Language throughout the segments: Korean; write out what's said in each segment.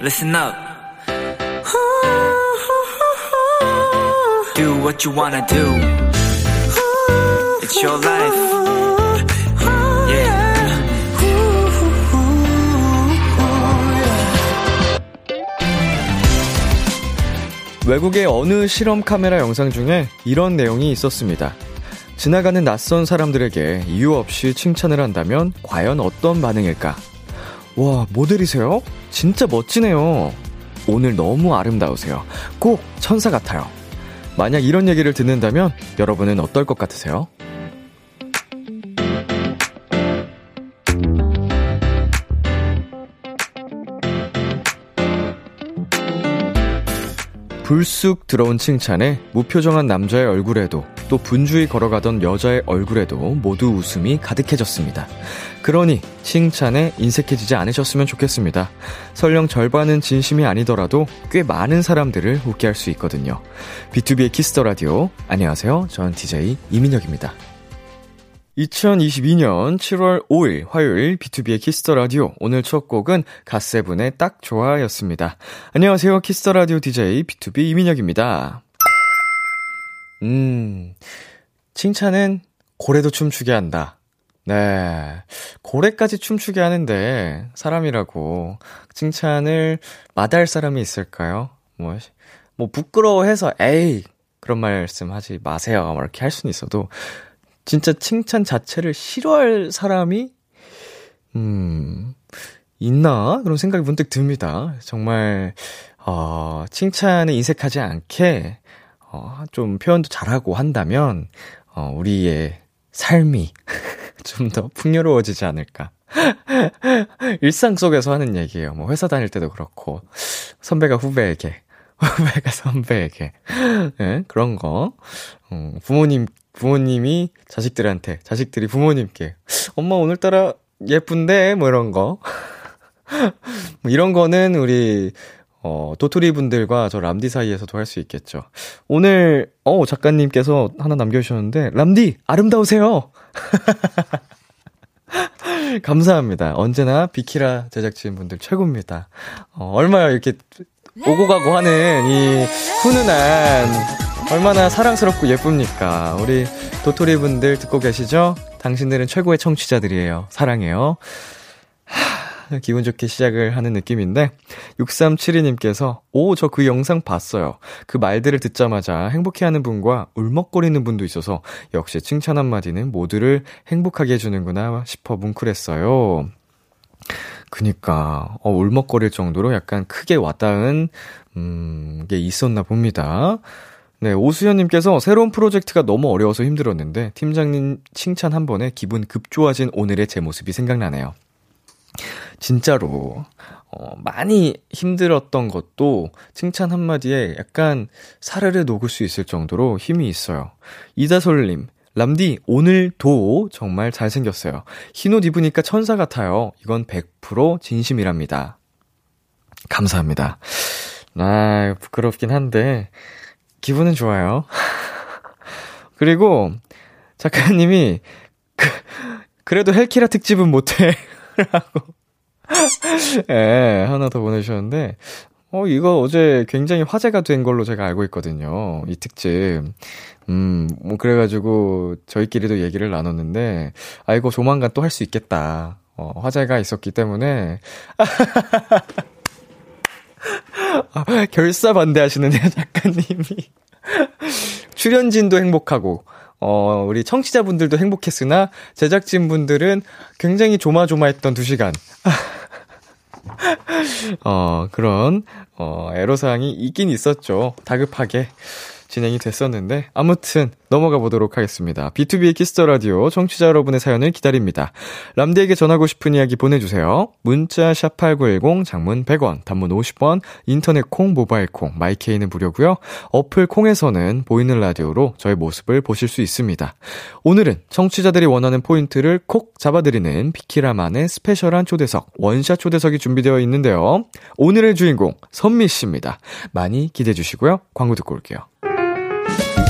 listen up. Do what you wanna do. It's your life. Yeah. 외국의 어느 실험 카메라 영상 중에 이런 내용이 있었습니다. 지나가는 낯선 사람들에게 이유 없이 칭찬을 한다면 과연 어떤 반응일까? 와, 모델이세요? 진짜 멋지네요. 오늘 너무 아름다우세요. 꼭 천사 같아요. 만약 이런 얘기를 듣는다면 여러분은 어떨 것 같으세요? 불쑥 들어온 칭찬에 무표정한 남자의 얼굴에도 또 분주히 걸어가던 여자의 얼굴에도 모두 웃음이 가득해졌습니다. 그러니 칭찬에 인색해지지 않으셨으면 좋겠습니다. 설령 절반은 진심이 아니더라도 꽤 많은 사람들을 웃게 할 수 있거든요. 비투비의 Kiss the Radio. 안녕하세요. 전 DJ 이민혁입니다. 2022년 7월 5일 화요일 비투비의 Kiss the Radio 오늘 첫 곡은 갓세븐의 딱 좋아였습니다. 안녕하세요. 키스터 라디오 DJ B2B 이민혁입니다. 음. 칭찬은 고래도 춤추게 한다. 네. 고래까지 춤추게 하는데 사람이라고 칭찬을 마다할 사람이 있을까요? 뭐, 뭐 부끄러워해서 에이 그런 말씀 하지 마세요. 뭐 이렇게 할 수는 있어도 진짜 칭찬 자체를 싫어할 사람이, 음, 있나? 그런 생각이 문득 듭니다. 정말, 어, 칭찬에 인색하지 않게, 어, 좀 표현도 잘하고 한다면, 어, 우리의 삶이 좀 더 풍요로워지지 않을까. 일상 속에서 하는 얘기예요. 뭐 회사 다닐 때도 그렇고 선배가 후배에게, 후배가 선배에게, 네, 그런 거. 음, 부모님 부모님이 자식들한테, 자식들이 부모님께, 엄마 오늘따라 예쁜데? 뭐 이런 거. 뭐 이런 거는 우리, 어, 도토리 분들과 저 람디 사이에서도 할 수 있겠죠. 오늘, 어, 작가님께서 하나 남겨주셨는데, 람디, 아름다우세요! 감사합니다. 언제나 비키라 제작진 분들 최고입니다. 어, 얼마나 이렇게 오고 가고 하는 이 훈훈한 얼마나 사랑스럽고 예쁩니까? 우리 도토리 분들 듣고 계시죠? 당신들은 최고의 청취자들이에요. 사랑해요. 하, 기분 좋게 시작을 하는 느낌인데, 6372님께서, 오, 저 그 영상 봤어요. 그 말들을 듣자마자 행복해하는 분과 울먹거리는 분도 있어서, 역시 칭찬 한마디는 모두를 행복하게 해주는구나 싶어 뭉클했어요. 그니까, 어, 울먹거릴 정도로 약간 크게 와닿은, 음, 게 있었나 봅니다. 네, 오수연님께서 새로운 프로젝트가 너무 어려워서 힘들었는데 팀장님 칭찬 한 번에 기분 급 좋아진 오늘의 제 모습이 생각나네요. 진짜로 어, 많이 힘들었던 것도 칭찬 한마디에 약간 사르르 녹을 수 있을 정도로 힘이 있어요. 이다솔님, 람디, 오늘도 정말 잘생겼어요. 흰 옷 입으니까 천사 같아요. 이건 100% 진심이랍니다. 감사합니다. 아, 부끄럽긴 한데, 기분은 좋아요. 그리고 작가님이 그, 그래도 헬키라 특집은 못해. 라고. 예, 네, 하나 더 보내주셨는데, 어, 이거 어제 굉장히 화제가 된 걸로 제가 알고 있거든요. 이 특집. 음, 뭐, 그래가지고, 저희끼리도 얘기를 나눴는데, 아이고, 조만간 또 할 수 있겠다. 어, 화제가 있었기 때문에. 아, 결사 반대하시는데요, 작가님이. 출연진도 행복하고, 어, 우리 청취자분들도 행복했으나, 제작진분들은 굉장히 조마조마했던 두 시간. 어, 그런, 어, 애로사항이 있긴 있었죠. 다급하게. 진행이 됐었는데 아무튼 넘어가 보도록 하겠습니다. 비투비의 Kiss the Radio 청취자 여러분의 사연을 기다립니다. 람디에게 전하고 싶은 이야기 보내주세요. 문자 샵 #8910 장문 100원, 단문 50원, 인터넷 콩, 모바일 콩, 마이케이는 무료고요. 어플 콩에서는 보이는 라디오로 저의 모습을 보실 수 있습니다. 오늘은 청취자들이 원하는 포인트를 콕 잡아드리는 비키라만의 스페셜한 초대석 원샷 초대석이 준비되어 있는데요. 오늘의 주인공 선미 씨입니다. 많이 기대해 주시고요. 광고 듣고 올게요. Thank you.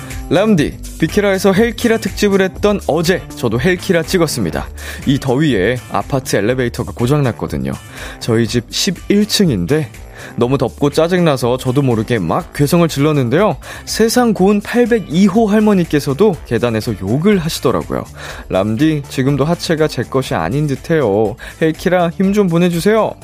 람디, 비키라에서 헬키라 특집을 했던 어제 저도 헬키라 찍었습니다. 이 더위에 아파트 엘리베이터가 고장났거든요. 저희 집 11층인데 너무 덥고 짜증나서 저도 모르게 막 괴성을 질렀는데요. 세상 고운 802호 할머니께서도 계단에서 욕을 하시더라고요. 람디, 지금도 하체가 제 것이 아닌 듯해요. 헬키라 힘 좀 보내주세요.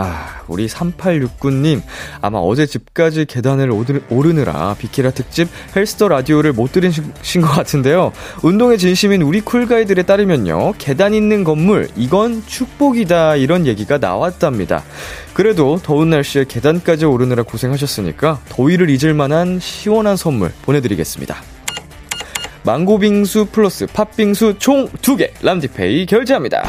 아, 우리 3869님, 아마 어제 집까지 계단을 오르느라 비키라 특집 헬스터 라디오를 못 들으신 것 같은데요. 운동에 진심인 우리 cool guy들에 따르면요. 계단 있는 건물, 이건 축복이다. 이런 얘기가 나왔답니다. 그래도 더운 날씨에 계단까지 오르느라 고생하셨으니까 더위를 잊을 만한 시원한 선물 보내드리겠습니다. 망고빙수 플러스 팥빙수 총 2개 람디페이 결제합니다.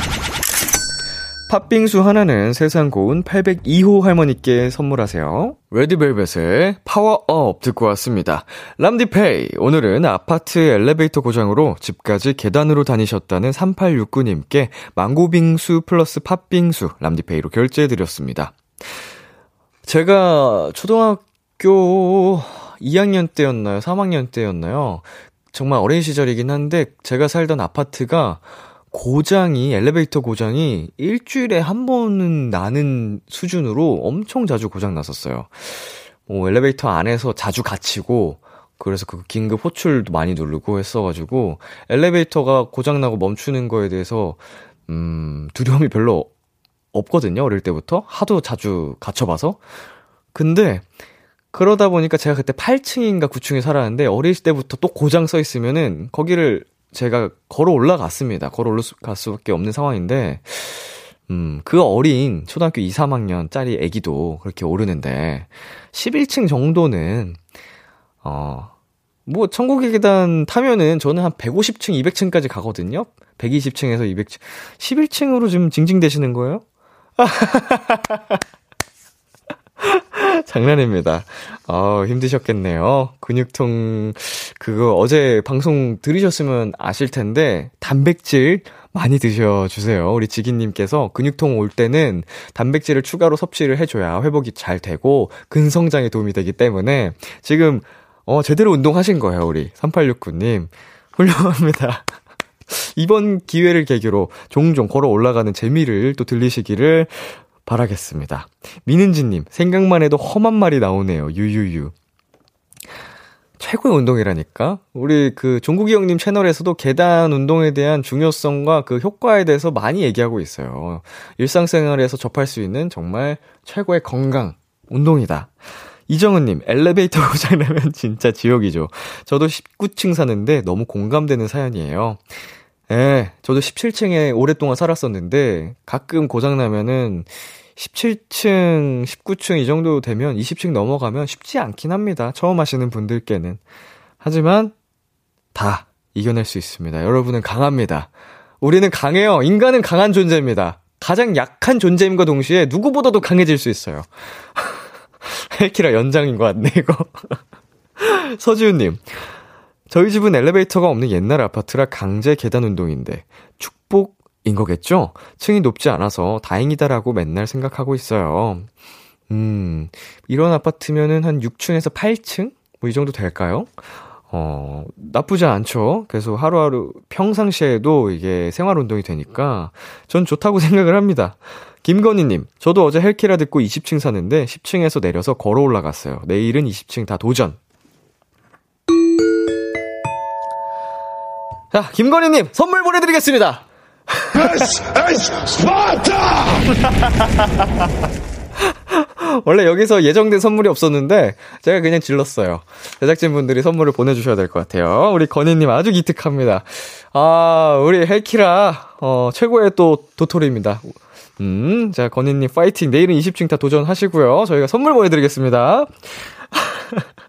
팥빙수 하나는 세상 고운 802호 할머니께 선물하세요. 레드벨벳의 Power Up 듣고 왔습니다. 람디페이, 오늘은 아파트 엘리베이터 고장으로 집까지 계단으로 다니셨다는 3869님께 망고빙수 플러스 팥빙수 람디페이로 결제해드렸습니다. 제가 초등학교 2학년 때였나요? 3학년 때였나요? 정말 어린 시절이긴 한데 제가 살던 아파트가 고장이, 엘리베이터 고장이 일주일에 한 번은 나는 수준으로 엄청 자주 고장 났었어요. 뭐, 엘리베이터 안에서 자주 갇히고, 그래서 그 긴급 호출도 많이 누르고 했어가지고, 엘리베이터가 고장나고 멈추는 거에 대해서, 음, 두려움이 별로 없거든요, 어릴 때부터. 하도 자주 갇혀봐서. 근데, 그러다 보니까 제가 그때 8층인가 9층에 살았는데, 어릴 때부터 또 고장 써 있으면은, 거기를 제가 걸어 올라갔습니다. 걸어 올라갈 수밖에 없는 상황인데, 음, 그 어린 초등학교 2, 3학년 짜리 애기도 그렇게 오르는데, 11층 정도는, 어, 뭐, 천국의 계단 타면은 저는 한 150층, 200층까지 가거든요? 120층에서 200층. 11층으로 지금 징징대시는 거예요? 장난입니다. 어, 힘드셨겠네요. 근육통, 그거 어제 방송 들으셨으면 아실 텐데, 단백질 많이 드셔주세요. 우리 지기님께서 근육통 올 때는 단백질을 추가로 섭취를 해줘야 회복이 잘 되고, 근성장에 도움이 되기 때문에, 지금, 어, 제대로 운동하신 거예요, 우리. 3869님. 훌륭합니다. 이번 기회를 계기로 종종 걸어 올라가는 재미를 또 들리시기를 바라겠습니다. 민은지님, 생각만 해도 험한 말이 나오네요. 유유유. 최고의 운동이라니까? 우리 그 종국이 형님 채널에서도 계단 운동에 대한 중요성과 그 효과에 대해서 많이 얘기하고 있어요. 일상생활에서 접할 수 있는 정말 최고의 건강 운동이다. 이정은님, 엘리베이터 고장나면 진짜 지옥이죠. 저도 19층 사는데 너무 공감되는 사연이에요. 예, 저도 17층에 오랫동안 살았었는데 가끔 고장나면은 17층, 19층 이 정도 되면 20층 넘어가면 쉽지 않긴 합니다. 처음 하시는 분들께는. 하지만 다 이겨낼 수 있습니다. 여러분은 강합니다. 우리는 강해요. 인간은 강한 존재입니다. 가장 약한 존재임과 동시에 누구보다도 강해질 수 있어요. 헬키라 연장인 것 같네, 이거. 서지훈님. 저희 집은 엘리베이터가 없는 옛날 아파트라 강제 계단 운동인데 축복 인 거겠죠? 층이 높지 않아서 다행이다라고 맨날 생각하고 있어요. 음, 이런 아파트면은 한 6층에서 8층? 뭐 이 정도 될까요? 어, 나쁘지 않죠. 그래서 하루하루 평상시에도 이게 생활 운동이 되니까 전 좋다고 생각을 합니다. 김건희님, 저도 어제 헬키라 듣고 20층 사는데 10층에서 내려서 걸어 올라갔어요. 내일은 20층 다 도전. 자, 김건희님, 선물 보내드리겠습니다! 스파르타! 원래 여기서 예정된 선물이 없었는데 제가 그냥 질렀어요. 제작진분들이 선물을 보내주셔야 될 것 같아요. 우리 건희님 아주 기특합니다. 아 우리 헬키라 어, 최고의 또 도토리입니다. 음, 자 건희님 파이팅. 내일은 20층 다 도전하시고요. 저희가 선물 보내드리겠습니다.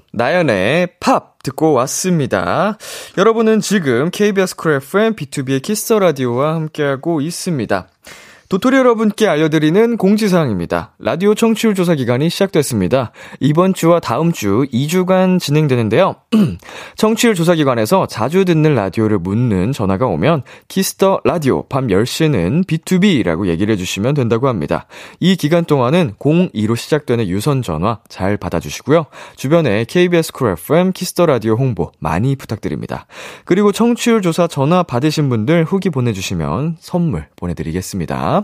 나연의 팝 듣고 왔습니다. 여러분은 지금 KBS 쿨 FM B2B의 키스 라디오와 함께하고 있습니다. 도토리 여러분께 알려드리는 공지사항입니다. 라디오 청취율 조사 기간이 시작됐습니다. 이번 주와 다음 주 2주간 진행되는데요. 청취율 조사 기관에서 자주 듣는 라디오를 묻는 전화가 오면 Kiss the Radio 밤 10시는 비투비라고 얘기를 해주시면 된다고 합니다. 이 기간 동안은 02로 시작되는 유선 전화 잘 받아주시고요. 주변에 KBS 쿨 FM Kiss the Radio 홍보 많이 부탁드립니다. 그리고 청취율 조사 전화 받으신 분들 후기 보내주시면 선물 보내드리겠습니다.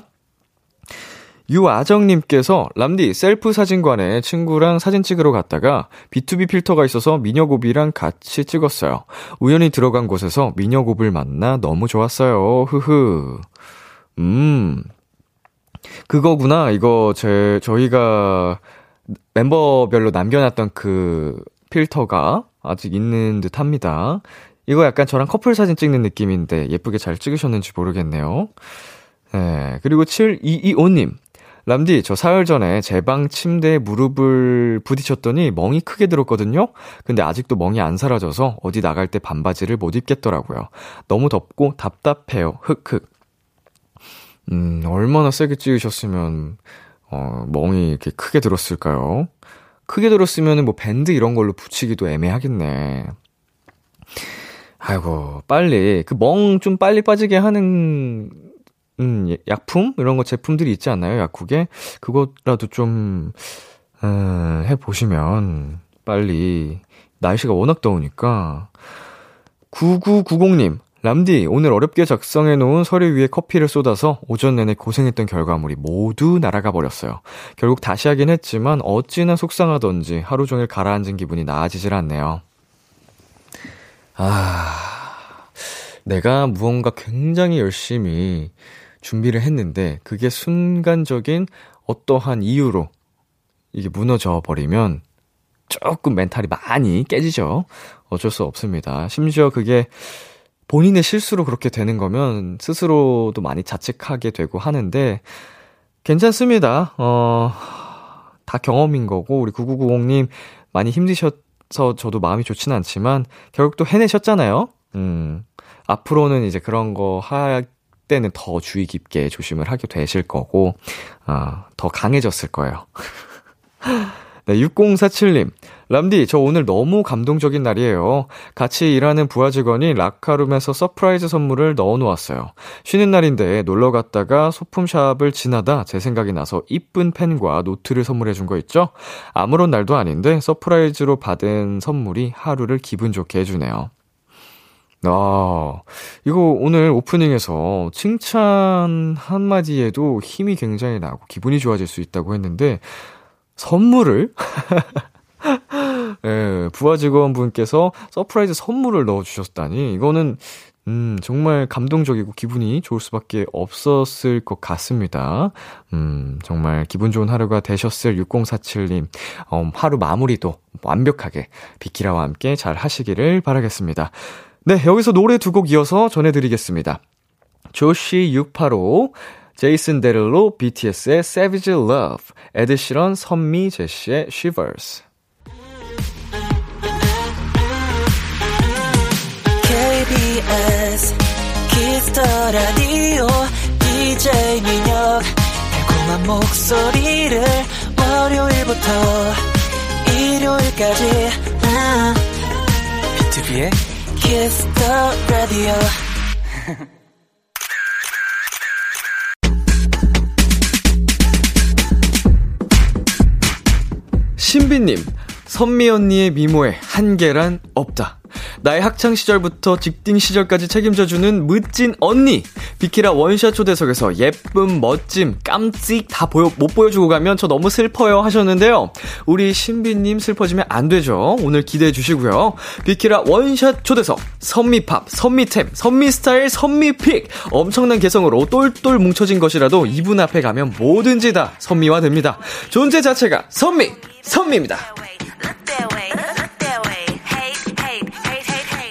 유아정님께서 람디 셀프 사진관에 친구랑 사진 찍으러 갔다가 B2B 필터가 있어서 미녀곱이랑 같이 찍었어요. 우연히 들어간 곳에서 미녀곱을 만나 너무 좋았어요. 흐흐. 음. 그거구나. 이거 제 저희가 멤버별로 남겨놨던 그 필터가 아직 있는 듯 합니다. 이거 약간 저랑 커플 사진 찍는 느낌인데 예쁘게 잘 찍으셨는지 모르겠네요. 네. 그리고 7225님. 람디, 저 사흘 전에 제 방 침대에 무릎을 부딪혔더니 멍이 크게 들었거든요? 근데 아직도 멍이 안 사라져서 어디 나갈 때 반바지를 못 입겠더라고요. 너무 덥고 답답해요. 흑흑. 음, 얼마나 세게 찍으셨으면, 어, 멍이 이렇게 크게 들었을까요? 크게 들었으면 뭐 밴드 이런 걸로 붙이기도 애매하겠네. 아이고, 빨리, 그 멍 좀 빨리 빠지게 하는 음, 예, 약품? 이런 거 제품들이 있지 않나요? 약국에? 그거라도 좀, 음, 해보시면, 빨리. 날씨가 워낙 더우니까. 9990님, 람디, 오늘 어렵게 작성해놓은 서류 위에 커피를 쏟아서 오전 내내 고생했던 결과물이 모두 날아가 버렸어요. 결국 다시 하긴 했지만 어찌나 속상하던지 하루 종일 가라앉은 기분이 나아지질 않네요. 아, 내가 무언가 굉장히 열심히 준비를 했는데 그게 순간적인 어떠한 이유로 이게 무너져 버리면 조금 멘탈이 많이 깨지죠. 어쩔 수 없습니다. 심지어 그게 본인의 실수로 그렇게 되는 거면 스스로도 많이 자책하게 되고 하는데 괜찮습니다. 어, 다 경험인 거고 우리 9990님 많이 힘드셔서 저도 마음이 좋지는 않지만 결국 또 해내셨잖아요. 음. 앞으로는 이제 그런 거 하, 때는 더 주의 깊게 조심을 하게 되실 거고, 아, 더 강해졌을 거예요. 네, 6047님. 람디, 저 오늘 너무 감동적인 날이에요. 같이 일하는 부하 직원이 라커룸에서 surprise 선물을 넣어 놓았어요. 쉬는 날인데 놀러 갔다가 소품샵을 지나다 제 생각이 나서 이쁜 펜과 노트를 선물해 준 거 있죠? 아무런 날도 아닌데 surprise로 받은 선물이 하루를 기분 좋게 해주네요. 아, 이거 오늘 오프닝에서 칭찬 한마디에도 힘이 굉장히 나고 기분이 좋아질 수 있다고 했는데, 선물을? 예, 부하 직원분께서 surprise 선물을 넣어주셨다니, 이거는, 음, 정말 감동적이고 기분이 좋을 수밖에 없었을 것 같습니다. 음, 정말 기분 좋은 하루가 되셨을 6047님, 음, 하루 마무리도 완벽하게 비키라와 함께 잘 하시기를 바라겠습니다. 네, 여기서 노래 두 곡 이어서 전해드리겠습니다. 조시 685, 제이슨 데를로 BTS의 Savage Love, 에드시런 선미 제시의 Shivers. KBS Kiss the Radio DJ 민혁 달콤한 목소리를 월요일부터 일요일까지 아, 비투비의 Kiss the radio. 신비님, 선미 언니의 미모에 한계란 없다. 나의 학창 시절부터 직딩 시절까지 책임져주는 멋진 언니. 비키라 원샷 초대석에서 예쁨, 멋짐, 깜찍 다 보여, 못 보여주고 가면 저 너무 슬퍼요 하셨는데요. 우리 신비님 슬퍼지면 안 되죠. 오늘 기대해 주시고요. 비키라 원샷 초대석. 선미팝, 선미템, 선미스타일, 선미pick. 엄청난 개성으로 똘똘 뭉쳐진 것이라도 이분 앞에 가면 뭐든지 다 선미화 됩니다. 존재 자체가 선미! 선미입니다.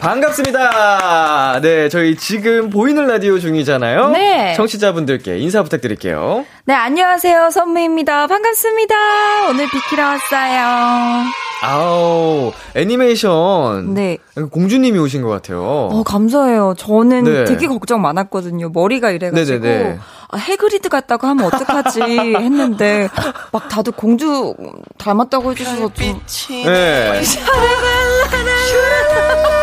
반갑습니다. 네, 저희 지금 보이는 라디오 중이잖아요. 네. 청취자분들께 인사 부탁드릴게요. 네, 안녕하세요. 선미입니다. 반갑습니다. 오늘 비키라 왔어요. 아우, 애니메이션. 네. 공주님이 오신 것 같아요. 어, 감사해요. 저는 네. 되게 걱정 많았거든요. 머리가 이래가지고. 네네네. 아, 해그리드 같다고 하면 어떡하지 했는데, 막 다들 공주 닮았다고 해주셔서 좀. 네.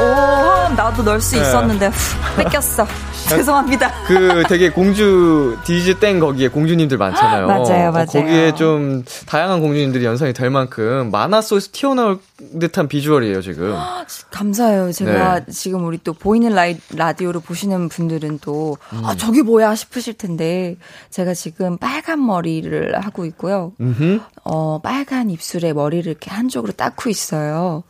오, 나도 넣을 수 네. 있었는데, 후, 뺏겼어. 죄송합니다. 그 되게 공주 디즈 땡 거기에 공주님들 많잖아요. 맞아요, 어, 맞아요. 거기에 좀 다양한 공주님들이 연상이 될 만큼 만화 속에서 튀어나올 듯한 비주얼이에요 지금. 감사해요. 제가 네. 지금 우리 또 보이는 라이, 라디오를 보시는 분들은 또, 음. 아, 저기 뭐야 싶으실 텐데, 제가 지금 빨간 머리를 하고 있고요. 음흠. 어, 빨간 입술에 머리를 이렇게 한쪽으로 닦고 있어요.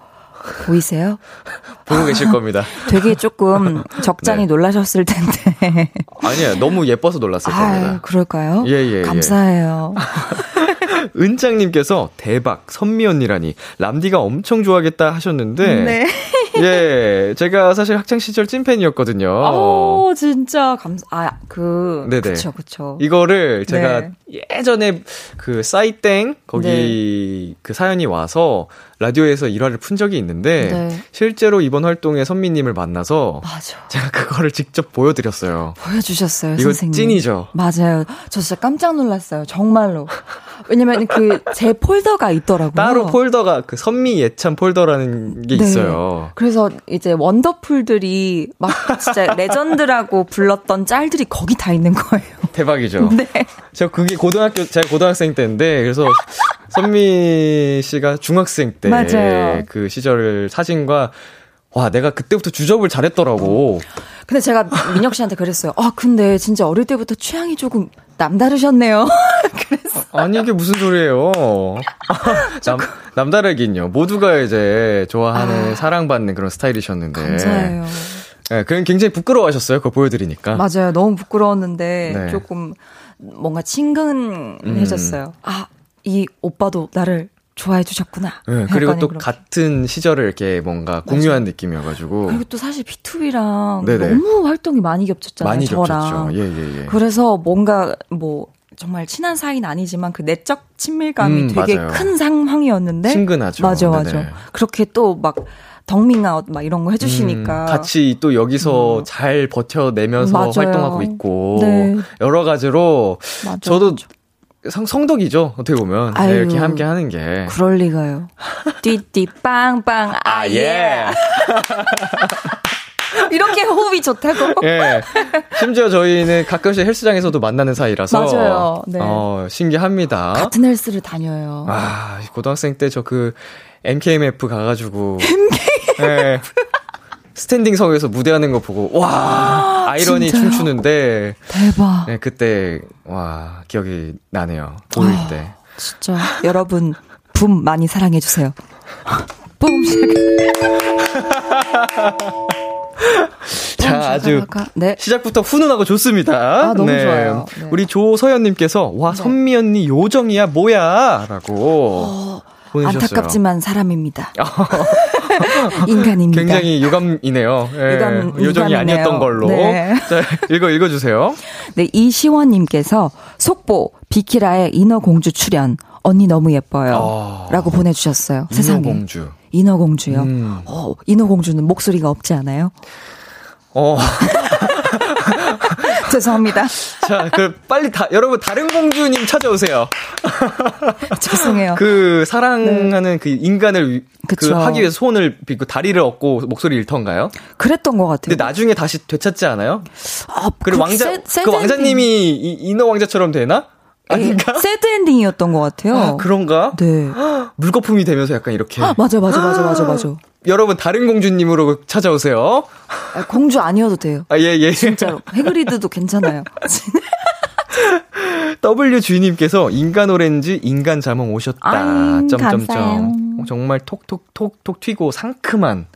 보이세요? 보고 계실 겁니다. 되게 조금 적잖이 네. 놀라셨을 텐데. 아니에요. 너무 예뻐서 놀랐을 아, 겁니다. 그럴까요? 예, 예, 예. 감사해요. 은장님께서 대박 선미 언니라니 람디가 엄청 좋아하겠다 하셨는데 네. 예 제가 사실 학창 시절 찐팬이었거든요. 오, 진짜 감사, 아, 그, 네네. 그쵸, 그쵸. 이거를 제가 네. 예전에 그 싸이땡 거기 그 사연이 와서 라디오에서 일화를 푼 적이 있는데 네. 실제로 이번 활동에 선미님을 만나서 맞아. 제가 그거를 직접 보여드렸어요. 보여주셨어요, 이거 선생님. 찐이죠. 맞아요. 저 진짜 깜짝 놀랐어요. 정말로. 왜냐면 그 제 폴더가 있더라고요. 따로 폴더가 그 선미 예찬 폴더라는 게 네. 있어요. 그래서 이제 원더풀들이 막 진짜 레전드라고 불렀던 짤들이 거기 다 있는 거예요. 대박이죠. 네. 제가 그게 고등학교 제가 고등학생 때인데 그래서 선미 씨가 중학생 때. 그 시절 사진과 와 내가 그때부터 주접을 잘했더라고. 근데 제가 민혁 씨한테 그랬어요. 아, 근데 진짜 어릴 때부터 취향이 조금 남다르셨네요. 그래서. 아니 이게 무슨 소리예요? 남 남다르긴요. 모두가 이제 좋아하는 사랑받는 그런 스타일이셨는데. 아. 감사해요. 네, 그건 굉장히 부끄러워하셨어요. 그거 보여드리니까. 맞아요. 너무 부끄러웠는데 네. 조금 뭔가 친근해졌어요. 아, 이 오빠도 나를 좋아해 주셨구나. 네, 그리고 또 그렇게. 같은 시절을 이렇게 뭔가 공유한 느낌이어가지고 그리고 또 사실 B2B랑 네네. 너무 활동이 많이 겹쳤잖아요. 많이 저랑. 겹쳤죠. 예 예 예. 그래서 뭔가 뭐 정말 친한 사이는 아니지만 그 내적 친밀감이 음, 되게 맞아요. 큰 상황이었는데 친근하죠. 맞아 맞아. 네네. 그렇게 또 막 덕밍아웃 막 이런 거 해주시니까 음, 같이 또 여기서 잘 버텨내면서 맞아요. 활동하고 있고 네. 여러 가지로 맞아, 저도 맞아. 성, 성덕이죠 어떻게 보면 네, 아유. 이렇게 함께 하는 게 그럴 리가요. 띠띠 빵빵 아 예. 이렇게 호흡이 좋다고. 예. 심지어 저희는 가끔씩 헬스장에서도 만나는 사이라서 맞아요. 네. 어, 신기합니다. 같은 헬스를 다녀요. 아, 고등학생 때 저 그 MKMF 가가지고 MKMF standing석에서 무대하는 거 보고 와 아이러니 진짜요? 춤추는데 대박. 네, 그때 와 기억이 나네요. 보일 아. 때. 진짜 여러분 붐 많이 사랑해 주세요. 붐 시작. 자, 아주 네. 시작부터 훈훈하고 좋습니다. 아, 너무 좋아요. 네. 우리 조서연님께서 와 선미 언니 요정이야 뭐야라고 어, 보내주셨어요. 안타깝지만 사람입니다. 인간입니다. 굉장히 유감이네요. 예, 유감, 요정이 유감이네요. 아니었던 걸로. 네. 자, 읽어 읽어주세요. 네, 이시원님께서 속보 비키라의 인어공주 출연 언니 너무 예뻐요. 아. 라고 보내주셨어요. 세상에. 인어공주. 인어공주요. 음. 어, 인어공주는 목소리가 없지 않아요? 어, 죄송합니다. 자, 그 빨리 다 여러분 다른 공주님 찾아오세요. 죄송해요. 그 사랑하는 그 인간을 위- 그. 하기 위해서 손을 빗고 다리를 얻고 목소리 잃던가요? 그랬던 것 같아요. 근데 나중에 다시 되찾지 않아요? 아, 그리고 그 왕자 세- 그 왕자님이 이, 인어 왕자처럼 되나? 아닌가? 새드 엔딩이었던 것 같아요. 아, 그런가? 네. 물거품이 되면서 약간 이렇게. 아, 맞아, 맞아, 맞아, 맞아, 맞아. 여러분, 다른 공주님으로 찾아오세요. 아, 공주 아니어도 돼요. 아, 예, 예. 진짜로. 해그리드도 괜찮아요. W 주인님께서 인간 오렌지, 인간 자몽 오셨다. 아잉, 점점점. 감사해요. 정말 톡톡톡톡 튀고 상큼한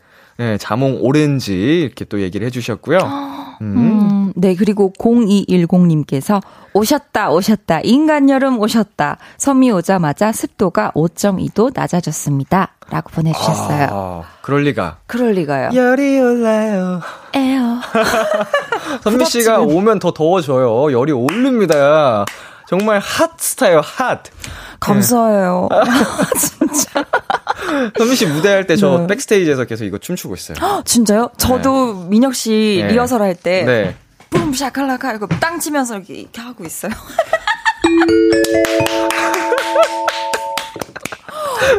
예, 자몽 오렌지 이렇게 또 얘기를 해주셨고요. 음. 음, 네, 그리고 0210님께서 오셨다, 오셨다. 인간 여름 오셨다. 섬이 오자마자 습도가 5.2도 낮아졌습니다. 라고 보내주셨어요. 아, 그럴 리가. 그럴 리가요. 열이 올라요. 에이. 선미 씨가. 오면 더 더워져요. 열이 오릅니다. 정말 핫 스타일 핫. 감사해요. 진짜. 선미 씨 무대할 때 저 네. backstage에서 계속 이거 춤추고 있어요. 진짜요? 저도 민혁 씨 네. 리허설 할 때, 네. boom shakalaka 이거 땅 치면서 이렇게, 이렇게 하고 있어요.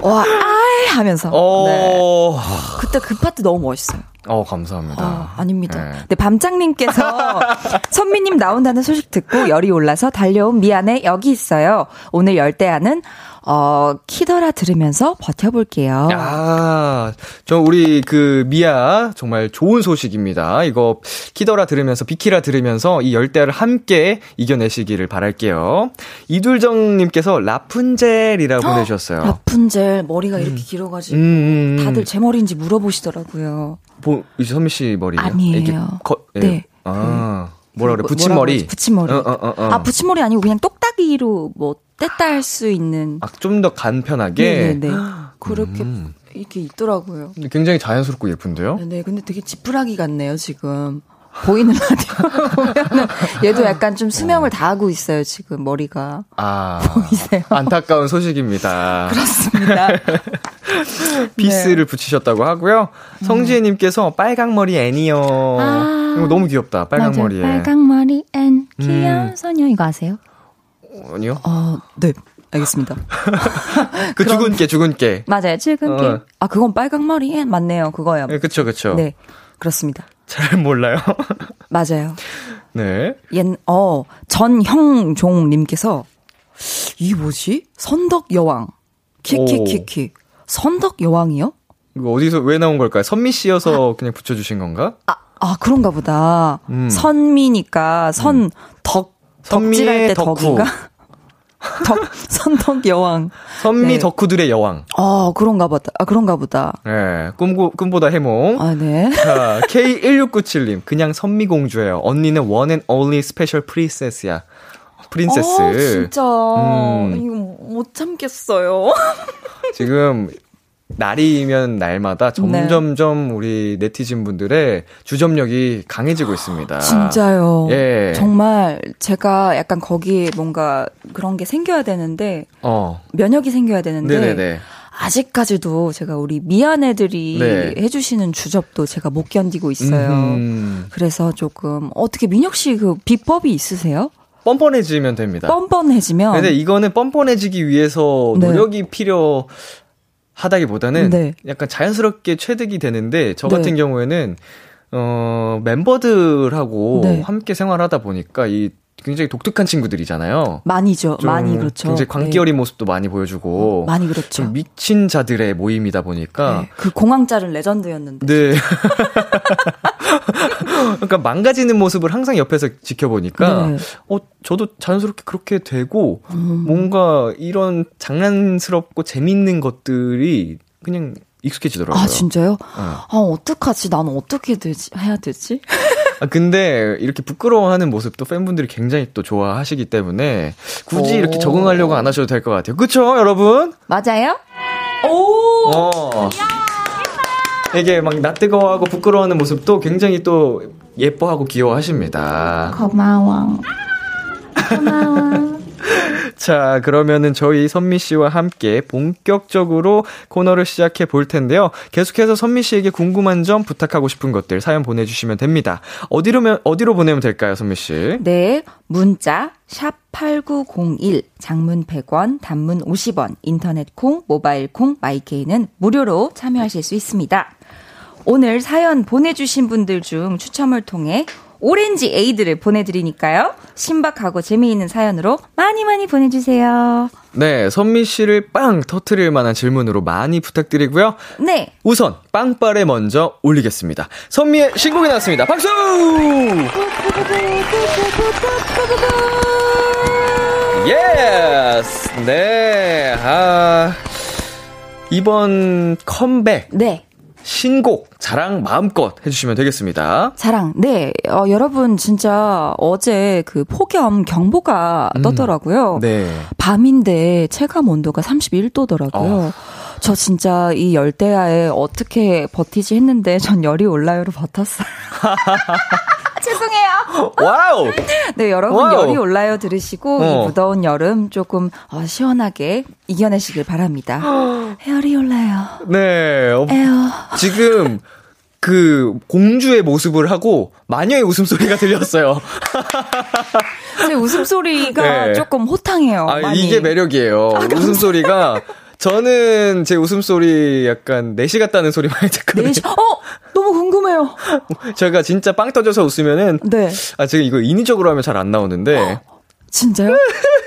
와, 아이 하면서. 네. 어, 그때 그 파트 너무 멋있어요. 어 감사합니다. 아, 아닙니다. 네. 네, 밤장님께서 선미님 나온다는 소식 듣고 열이 올라서 달려온 미안해 여기 있어요. 오늘 열대야는 어 키더라 들으면서 버텨볼게요. 아, 저 우리 그 미아 정말 좋은 소식입니다. 이거 키더라 들으면서 비키라 들으면서 이 열대야를 함께 이겨내시기를 바랄게요. 이둘정님께서 라푼젤이라고 보내주셨어요. 라푼젤 머리가 이렇게 길어가지고 음, 음, 음. 다들 제 머리인지 물어보시더라고요. 보, 이제 선미 씨 머리예요? 아니에요. 거, 예. 네. 아, 뭐라 그래? 뭐- 붙임머리. 붙임머리. 어, 어, 어, 어. 아 붙임머리 아니고 그냥 똑딱이로 뭐 뗐다 할 수 있는. 아, 좀 더 간편하게. 네네네. 그렇게 음. 이렇게 있더라고요. 근데 굉장히 자연스럽고 예쁜데요? 네, 근데 되게 지푸라기 같네요, 지금. 보이는 라디오 보면은 얘도 약간 좀 수명을 다하고 있어요, 지금 머리가. 아, 보이세요? 안타까운 소식입니다. 그렇습니다. piece를 붙이셨다고 하고요. 성지혜님께서 빨강 머리 앤이요. 아. 이거 너무 귀엽다. 빨강 머리에. 빨강 머리 앤 귀여운 음. 소녀 이거 아세요? 아니요? 어, 네. 알겠습니다. 그 주근깨, 주근깨. 맞아요. 지금 게 어. 아, 그건 빨강머리 앤 맞네요. 그거요. 네, 그쵸, 그쵸. 네. 그렇습니다. 잘 몰라요. 맞아요. 네. 옛, 어, 전형종님께서, 이 뭐지? 선덕 여왕. 키키키키. 선덕 여왕이요? 이거 어디서, 왜 나온 걸까요? 선미 씨여서 그냥 붙여주신 건가? 아, 아, 그런가 보다. 음. 선미니까, 선, 덕, 덕질할 때 덕후. 덕인가? 덕, 선덕 여왕. 선미 네. 덕후들의 여왕. 아, 그런가 보다. 아, 그런가 보다. 네. 꿈고, 꿈보다 해몽. 아, 네. 자, K1697님. 그냥 선미공주예요. 언니는 one and only special princess야. 프린세스. 어, 진짜. 음. 이거 못 참겠어요. 지금 날이면 날마다 네. 점점점 우리 네티즌 분들의 주점력이 강해지고 있습니다. 진짜요. 예. 정말 제가 약간 거기에 뭔가 그런 게 생겨야 되는데, 어. 면역이 생겨야 되는데, 네네네. 아직까지도 제가 우리 미안 애들이 네. 해주시는 주접도 제가 못 견디고 있어요. 음, 그래서 조금 어떻게 민혁 씨 그 비법이 있으세요? 뻔뻔해지면 됩니다. 뻔뻔해지면 근데 이거는 뻔뻔해지기 위해서 네. 노력이 필요 하다기보다는 네. 약간 자연스럽게 체득이 되는데 저 네. 같은 경우에는 어 멤버들하고 네. 함께 생활하다 보니까 이 굉장히 독특한 친구들이잖아요. 많이죠. 좀 많이 그렇죠. 굉장히 광기 네. 어린 모습도 많이 보여주고 많이 그렇죠. 좀 미친 자들의 모임이다 보니까 네. 그 공황 자른 레전드였는데. 네. 그러니까 망가지는 모습을 항상 옆에서 지켜보니까 네. 어 저도 자연스럽게 그렇게 되고 음. 뭔가 이런 장난스럽고 재밌는 것들이 그냥 익숙해지더라고요. 아 진짜요? 어. 아 어떡하지? 나는 어떻게 되지? 해야 되지? 아, 근데 이렇게 부끄러워하는 모습도 팬분들이 굉장히 또 좋아하시기 때문에 굳이 오. 이렇게 적응하려고 안 하셔도 될 것 같아요. 그쵸, 여러분? 맞아요? 오. 어. 이게 막 낯뜨거워하고 부끄러워하는 모습도 굉장히 또 예뻐하고 귀여워하십니다. 고마워. 고마워. 자, 그러면은 저희 선미 씨와 함께 본격적으로 코너를 시작해 볼 텐데요. 계속해서 선미 씨에게 궁금한 점 부탁하고 싶은 것들 사연 보내주시면 됩니다. 어디로, 어디로 보내면 될까요, 선미 씨? 네, 문자 샵 8901 장문 100원, 단문 50원, 인터넷 콩, 모바일 콩, 마이케이는 무료로 참여하실 수 있습니다. 오늘 사연 보내주신 분들 중 추첨을 통해 오렌지 에이드를 보내드리니까요. 신박하고 재미있는 사연으로 많이 많이 보내주세요. 네, 선미 씨를 빵 터트릴 만한 질문으로 많이 부탁드리고요. 네. 우선 빵빠레 먼저 올리겠습니다. 선미의 신곡이 나왔습니다. 박수! Yes! 네, 아, 이번 컴백. 네. 신곡 자랑 마음껏 해주시면 되겠습니다. 자랑. 네. 어, 여러분 진짜 어제 그 폭염 경보가 음, 떴더라고요. 네. 밤인데 체감 온도가 31도더라고요. 어. 저 진짜 이 열대야에 어떻게 버티지 했는데 전 열이 올라요로 버텼어요. 죄송해요. Wow! 네, 여러분 wow. 열이 올라요 들으시고 어. 이 무더운 여름 조금 어, 시원하게 이겨내시길 바랍니다. 열이 올라요. 네. 어, 에이. 지금 그 공주의 모습을 하고 마녀의 웃음소리가 들렸어요. 제 웃음소리가 네. 조금 호탕해요. 아. 이게 매력이에요. 웃음소리가 저는 제 웃음소리 약간 내시 같다는 소리 많이 듣거든요. 네, 시- 어, 너무 궁금해요. 제가 진짜 빵 터져서 웃으면은 네. 아 제가 이거 인위적으로 하면 잘 안 나오는데 진짜요?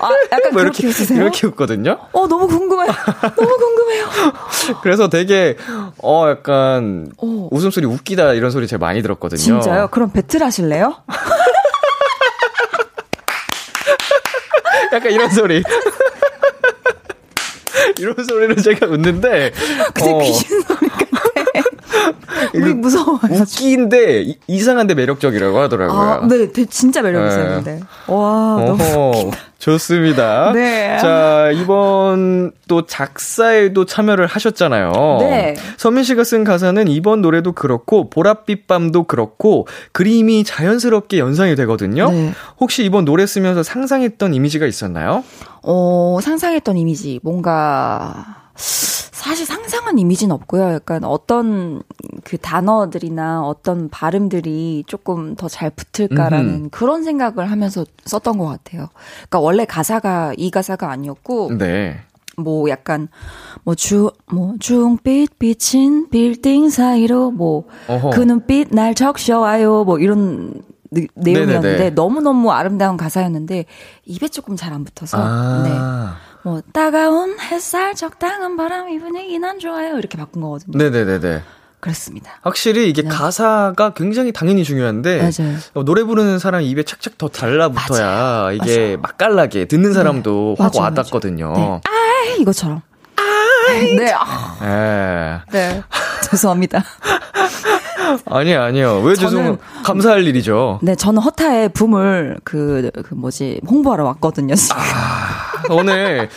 아, 약간 뭐 이렇게 웃으세요? 이렇게 웃거든요. 어, 너무 궁금해요. 너무 궁금해요. 그래서 되게 어 약간 어. 웃음소리 웃기다 이런 소리 제가 많이 들었거든요. 진짜요? 그럼 배틀 하실래요? 약간 이런 소리. 이런 소리로 제가 웃는데 근데 어, 귀신 소리 같아. 우리 이거 무서워요. 웃기인데 이- 이상한데 매력적이라고 하더라고요. 아, 네, 되- 진짜 매력 있어요, 네. 와, 너무. 어허, 좋습니다. 네. 자, 이번 또 작사에도 참여를 하셨잖아요. 네. 서민 씨가 쓴 가사는 이번 노래도 그렇고, 보랏빛 밤도 그렇고, 그림이 자연스럽게 연상이 되거든요. 네. 혹시 이번 노래 쓰면서 상상했던 이미지가 있었나요? 어, 상상했던 이미지, 뭔가, 사실 상상한 이미지는 없고요. 약간 어떤 그 단어들이나 어떤 발음들이 조금 더 잘 붙을까라는 음흠. 그런 생각을 하면서 썼던 것 같아요. 그러니까 원래 가사가 이 가사가 아니었고, 네. 뭐 약간 뭐주뭐 중빛 비친 빌딩 사이로 뭐. 그 눈빛 날 적셔와요 뭐 이런 느- 내용이었는데. 너무 너무 아름다운 가사였는데 입에 조금 잘 안 붙어서 네. 아. 뭐 따가운 햇살 적당한 바람 이 분위기 난 좋아요 이렇게 바꾼 거거든요. 네네네네. 그렇습니다. 확실히 이게 네. 가사가 굉장히 당연히 중요한데 맞아요. 어, 노래 부르는 사람이 입에 착착 더 달라붙어야 맞아요. 이게 맛깔나게 듣는 사람도 확 맞아요, 와닿거든요. 네. 아 이것처럼. 네. 아, 예. 네. 죄송합니다. 아니요, 아니요. 왜 저는- 죄송, 감사할 일이죠. 네, 저는 허타의 붐을 그, 그 뭐지, 홍보하러 왔거든요. 오늘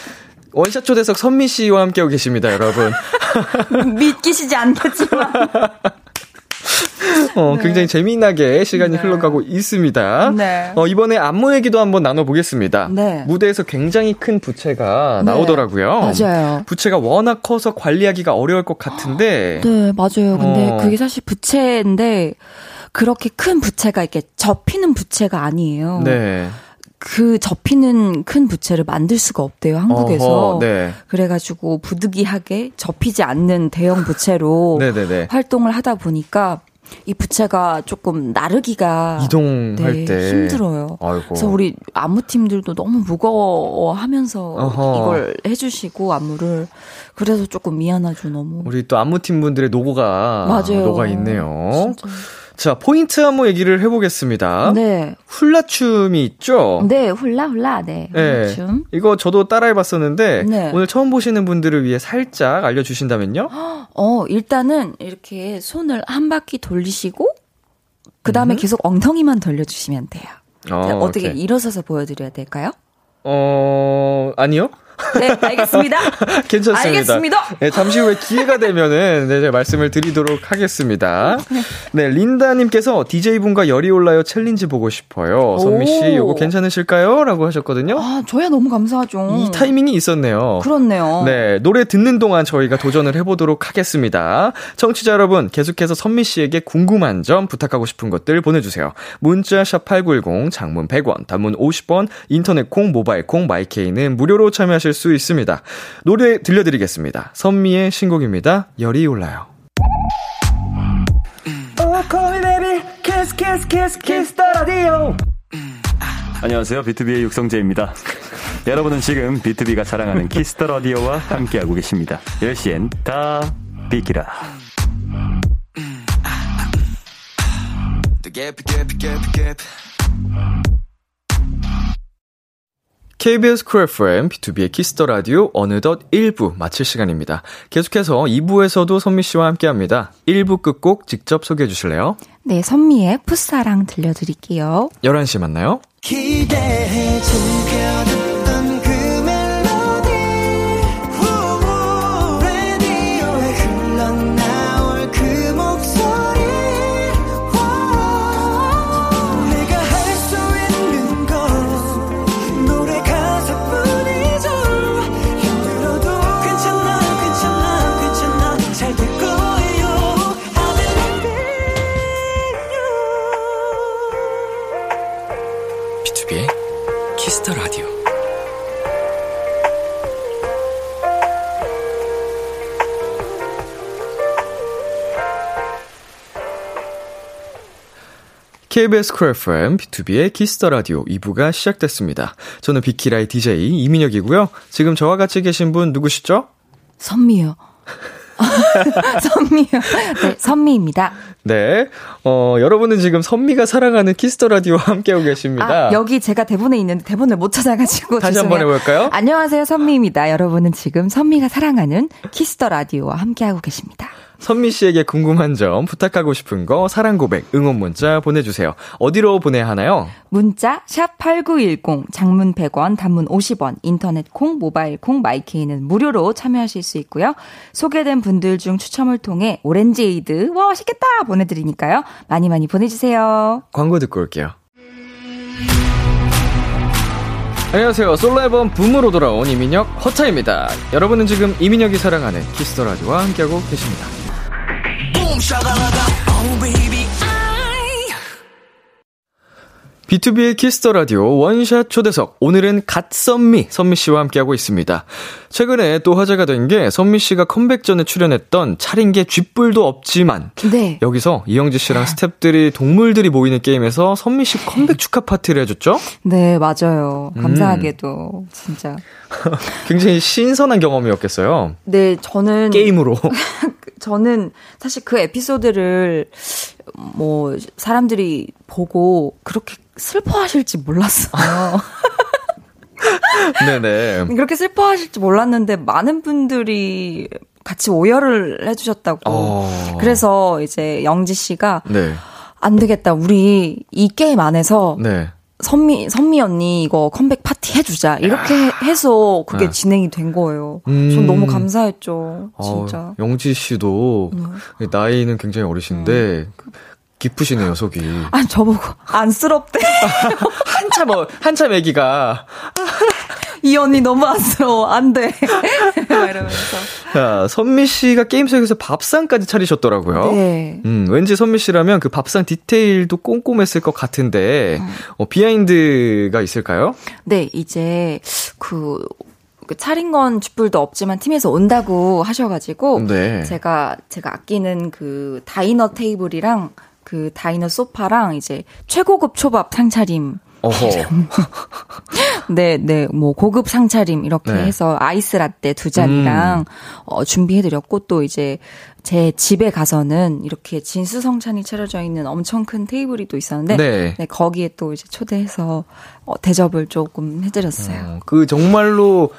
원샷 초대석 선미 씨와 함께하고 계십니다, 여러분. 믿기시지 않겠지만. 어, 굉장히 재미나게 시간이 네. 흘러가고 있습니다. 네. 어, 이번에 안무 얘기도 한번 나눠보겠습니다. 네. 무대에서 굉장히 큰 부채가 네. 나오더라고요. 맞아요. 부채가 워낙 커서 관리하기가 어려울 것 같은데. 네, 맞아요. 근데 어. 그게 사실 부채인데, 그렇게 큰 부채가 이렇게 접히는 부채가 아니에요. 네. 그 접히는 큰 부채를 만들 수가 없대요, 한국에서. 어허, 네. 그래가지고 부득이하게 접히지 않는 대형 부채로 네네네. 활동을 하다 보니까 이 부채가 조금 나르기가 이동할 네, 때. 힘들어요. 아이고. 그래서 우리 안무팀들도 너무 무거워하면서 어허. 이걸 해주시고 안무를 그래서 조금 미안하죠 너무. 우리 또 안무팀 분들의 노고가 맞아요. 녹아 있네요. 진짜. 자, 포인트 안무 얘기를 해보겠습니다. 네, 훌라춤이 있죠? 네 훌라 훌라 네. 네. 춤. 이거 저도 따라해봤었는데 네. 오늘 처음 보시는 분들을 위해 살짝 알려주신다면요? 어 일단은 이렇게 손을 한 바퀴 돌리시고 그 다음에 음. 계속 엉덩이만 돌려주시면 돼요. 어, 어떻게 오케이. 일어서서 보여드려야 될까요? 어 아니요? 네, 알겠습니다. 괜찮습니다. 알겠습니다. 네, 잠시 후에 기회가 되면은 네, 제가 말씀을 드리도록 하겠습니다. 네, 린다님께서 DJ분과 열이 올라요 challenge 보고 싶어요. 선미 씨, 오. 요거 괜찮으실까요? 라고 하셨거든요. 아, 저야 너무 감사하죠. 이 타이밍이 있었네요. 그렇네요. 네, 노래 듣는 동안 저희가 도전을 해보도록 하겠습니다. 청취자 여러분, 계속해서 선미 씨에게 궁금한 점, 부탁하고 싶은 것들 보내주세요. 문자 샵8910, 장문 100원, 단문 50원, 인터넷 콩, 모바일 콩, 마이케이는 무료로 참여하실 수 있습니다. 노래 들려드리겠습니다. 선미의 신곡입니다. 열이 올라요. Oh, 라디오 안녕하세요. 비투비의 육성재입니다. 여러분은 지금 비투비가 자랑하는 키스 더 라디오와 함께하고 계십니다. 10시엔 다 비키라. KBS 쿨 FM, 비투비의 키스 더 라디오 어느덧 1부 마칠 시간입니다. 계속해서 2부에서도 선미 씨와 함께 합니다. 1부 끝곡 직접 소개해 주실래요? 네, 선미의 풋사랑 들려드릴게요. 11시 만나요. 기대해 KBS 쿨 FM, 비투비의 키스 더 라디오 2부가 시작됐습니다. 저는 비키라의 DJ 이민혁이고요. 지금 저와 같이 계신 분 누구시죠? 선미요. 선미요. 네, 선미입니다. 네. 어, 여러분은 지금 선미가 사랑하는 키스 더 라디오와 함께하고 계십니다. 아, 여기 제가 대본에 있는데 대본을 못 찾아가지고 다시. 한번 해볼까요? 안녕하세요, 선미입니다. 여러분은 지금 선미가 사랑하는 키스 더 라디오와 함께하고 계십니다. 선미 씨에게 궁금한 점, 부탁하고 싶은 거, 사랑 고백, 응원 문자 보내주세요. 어디로 보내야 하나요? 문자 샵 #8910 장문 100원, 단문 50원, 인터넷 콩, 모바일 콩, 마이케이는 무료로 참여하실 수 있고요. 소개된 분들 중 추첨을 통해 오렌지 에이드 와 맛있겠다 보내드리니까요. 많이 많이 보내주세요. 광고 듣고 올게요. 안녕하세요. 솔로 앨범 붐으로 돌아온 이민혁 허타입니다. 여러분은 지금 이민혁이 사랑하는 키스 더 라디오와 함께하고 계십니다. B2B의 키스터 라디오 원샷 초대석. 오늘은 갓선미, 선미 씨와 함께하고 있습니다. 최근에 또 화제가 된 게 선미 씨가 컴백 전에 출연했던 차린 게 쥐뿔도 없지만 네. 여기서 이영지 씨랑 스탭들이 동물들이 모이는 게임에서 선미 씨 컴백 축하 파티를 해줬죠? 네, 맞아요. 감사하게도 진짜. 굉장히 신선한 경험이었겠어요. 네, 저는 게임으로. 저는 사실 그 에피소드를 뭐 사람들이 보고 그렇게 슬퍼하실지 몰랐어요. 네네. 그렇게 슬퍼하실지 몰랐는데 많은 분들이 같이 오열을 해주셨다고. 어. 그래서 이제 영지 씨가 네. 안 되겠다. 우리 이 게임 안에서 네. 선미 선미 언니 이거 컴백 파티 해주자. 이렇게 해서 그게 네. 진행이 된 거예요. 음. 전 너무 감사했죠. 진짜. 어, 영지 씨도 나이는 굉장히 어리신데 기쁘시네요, 속이. 아니 저보고 안쓰럽대. 한참 어, 한참 아기가 이 언니 너무 안쓰러워. 안 돼. 막 이러면서. 자, 선미 씨가 게임 속에서 밥상까지 차리셨더라고요. 네. 음, 왠지 선미 씨라면 그 밥상 디테일도 꼼꼼했을 것 같은데 어, 비하인드가 있을까요? 네, 이제 그, 그 차린 건 쥐뿔도 없지만 팀에서 온다고 하셔가지고 네. 제가 제가 아끼는 그 다이너 테이블이랑 그 다이너 소파랑 이제 최고급 초밥 상차림 어허. 네, 네, 뭐 고급 상차림 이렇게 네. 해서 아이스 라떼 두 잔이랑 어, 준비해드렸고 또 이제 제 집에 가서는 이렇게 진수성찬이 차려져 있는 엄청 큰 테이블이 또 있었는데 네. 네, 거기에 또 이제 초대해서 어, 대접을 조금 해드렸어요. 어, 그 정말로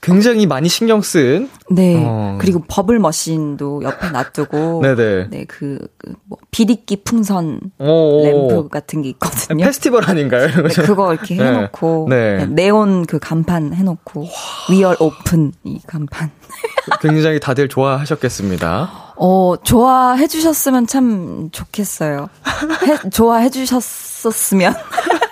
굉장히 많이 신경 쓴 네, 어. 그리고 bubble machine도 옆에 놔두고 네네. 네, 그, 그 뭐, 비리끼 풍선 오, 램프 같은 게 있거든요. 페스티벌 아닌가요? 네, 그거 이렇게 네. 해놓고 네. 네, 네온 그 간판 해놓고 We're open 이 간판. 굉장히 다들 좋아하셨겠습니다. 어 좋아해 주셨으면 참 좋겠어요. 해, 좋아해 주셨었으면.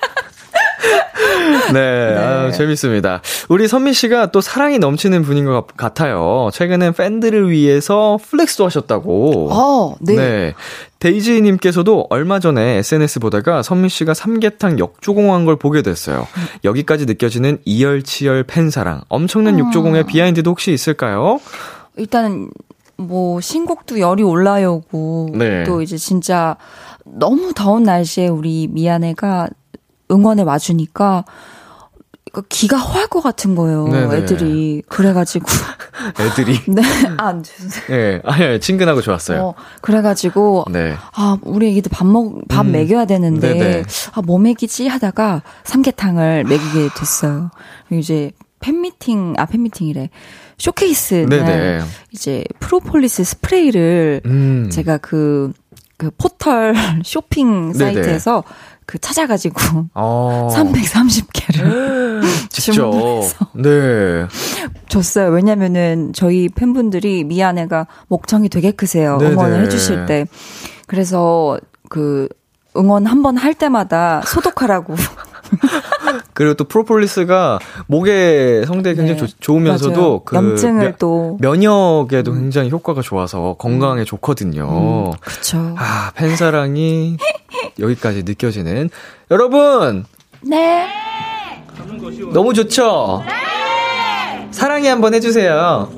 네, 아, 재밌습니다. 우리 선미 씨가 또 사랑이 넘치는 분인 것 같아요. 최근엔 팬들을 위해서 flex도 하셨다고. 어, 네. 데이지님께서도 얼마 전에 SNS 보다가 선미 씨가 삼계탕 역조공한 걸 보게 됐어요. 여기까지 느껴지는 이열치열 팬사랑. 엄청난 음. 역조공의 behind도 혹시 있을까요? 일단은 뭐 신곡도 열이 올라오고 네. 또 이제 진짜 너무 더운 날씨에 우리 미안해가 응원에 와주니까 이거 기가 호할 것 같은 거예요. 네네. 애들이 그래가지고 애들이. 네, 아, 죄송해요. 예, 아니, 아니, 친근하고 좋았어요. 어, 그래가지고 네. 아, 우리 애기들 밥 먹, 밥 음, 먹여야 되는데, 네네. 아, 뭐 먹이지 하다가 삼계탕을 먹이게 됐어요. 이제 팬미팅, 아, 팬미팅이래. 쇼케이스 날 네네. 이제 프로폴리스 스프레이를 음. 제가 그, 그 포털 쇼핑 네네. 사이트에서 그 찾아가지고 어. 330개를 직접. 네. 줬어요. 왜냐면은 저희 팬분들이 미야네가 목청이 되게 크세요. 네네. 응원을 해주실 때. 그래서 그 응원 한 번 할 때마다 소독하라고. 그리고 또 프로폴리스가 목에 성대에 굉장히 네. 좋- 좋으면서도 맞아요. 그 염증을 면- 또. 면역에도 굉장히 효과가 좋아서 건강에 좋거든요. 그쵸. 아, 팬사랑이 여기까지 느껴지는. 여러분! 네. 너무 좋죠? 사랑해 한번 해 주세요.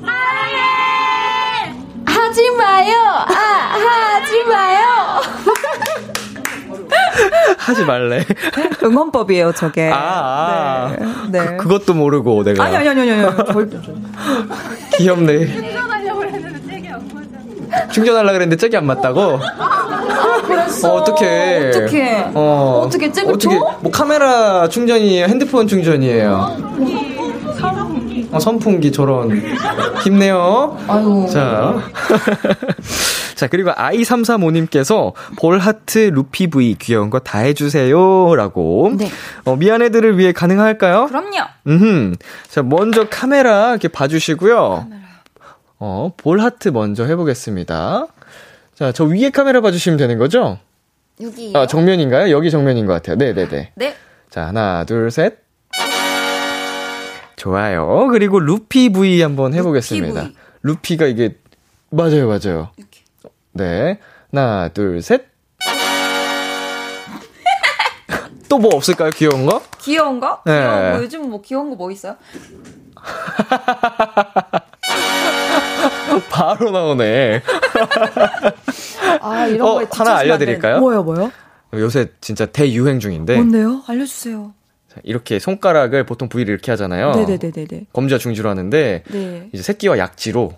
하지 마요. 아, 하지 마요. 하지 말래. 응원법이에요, 저게. 아, 아. 네. 네. 그, 그것도 모르고 내가. 아니, 아니, 아니, 아니, 아니. 귀엽네. 충전하려고 그랬는데 잭이 안 맞다고? 그랬어. 어, 어떡해. 어떡해. 어. 어떻게 잭을 어떻게, 줘? 뭐 카메라 충전이에요? 핸드폰 충전이에요? 어, 선풍기 저런. 힘내요. 아유. 자. 자, 그리고 i335님께서 볼하트 루피 V 귀여운 거 다 해주세요. 라고. 네. 어, 미안해들을 위해 가능할까요? 그럼요. 음. 자, 먼저 카메라 이렇게 봐주시고요. 어, 볼 하트 먼저 해보겠습니다. 자, 저 위에 카메라 봐주시면 되는 거죠? 여기. 아, 정면인가요? 여기 정면인 것 같아요. 네네네. 네. 자, 하나, 둘, 셋. 좋아요. 그리고 루피 V 한번 해보겠습니다. V. 루피가 이게, 맞아요, 맞아요. 이렇게. 네. 하나, 둘, 셋. 또 뭐 없을까요? 귀여운 거? 귀여운 거? 네. 귀여운 거. 요즘 뭐 귀여운 거 뭐 있어요? 바로 나오네. 아, 이런 어, 거에 하나 알려드릴까요? 돼. 뭐요, 뭐요? 요새 진짜 대유행 중인데 뭔데요? 알려주세요. 자, 이렇게 손가락을 보통 V를 이렇게 하잖아요. 네네네네네. 검지와 중지로 하는데 네. 이제 새끼와 약지로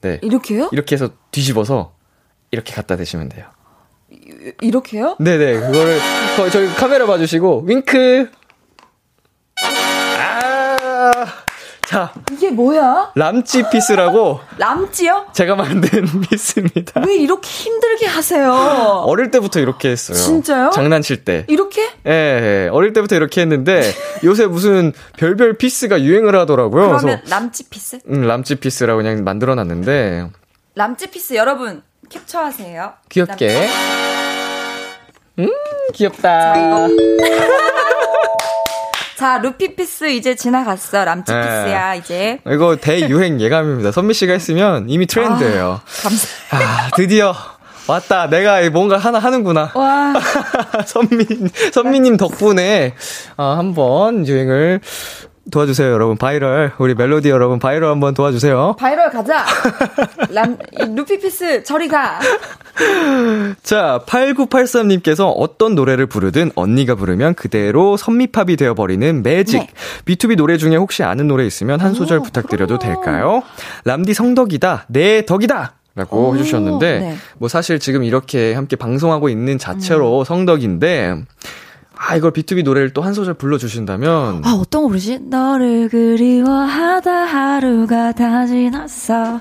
네 이렇게요? 이렇게 해서 뒤집어서 이렇게 갖다 대시면 돼요. 이- 이렇게요? 네네 그거를 거- 저희 카메라 봐주시고 윙크. 아, 자 이게 뭐야? 람찌 peace라고 람찌요? 제가 만든 peace입니다. 왜 이렇게 힘들게 하세요? 어릴 때부터 이렇게 했어요. 진짜요? 장난칠 때. 이렇게? 예, 예, 어릴 때부터 이렇게 했는데 요새 무슨 별별 peace가 유행을 하더라고요. 그러면 람찌 peace? 음, 람찌 peace라고 그냥 만들어 놨는데 람찌 peace 여러분 캡처하세요. 귀엽게. 음, 귀엽다. 자, 이거. 자, 루피 peace 이제 지나갔어. 람찌 네. peace야, 이제. 이거 대유행 예감입니다. 선미 씨가 했으면 이미 트렌드예요. 감사. 아, 드디어 왔다. 내가 뭔가 하나 하는구나. 와, 선미, 선미님 덕분에, 아, 한번 유행을 도와주세요, 여러분. 바이럴. 우리 멜로디 여러분, 바이럴 한번 도와주세요. 바이럴 가자. 람, 이 루피 peace 저리 가. 자, 8983님께서 어떤 노래를 부르든 언니가 부르면 그대로 선미팝이 되어버리는 매직. 네. BTOB 노래 중에 혹시 아는 노래 있으면 한 소절 오, 부탁드려도 그럼요. 될까요? 람디 성덕이다. 내 덕이다. 라고 오, 해주셨는데, 네. 뭐 사실 지금 이렇게 함께 방송하고 있는 음. 자체로 성덕인데, 아, 이걸 B2B 노래를 또 한 소절 불러주신다면, 아, 어떤 거 부르지? 너를 그리워하다 하루가 다 지났어.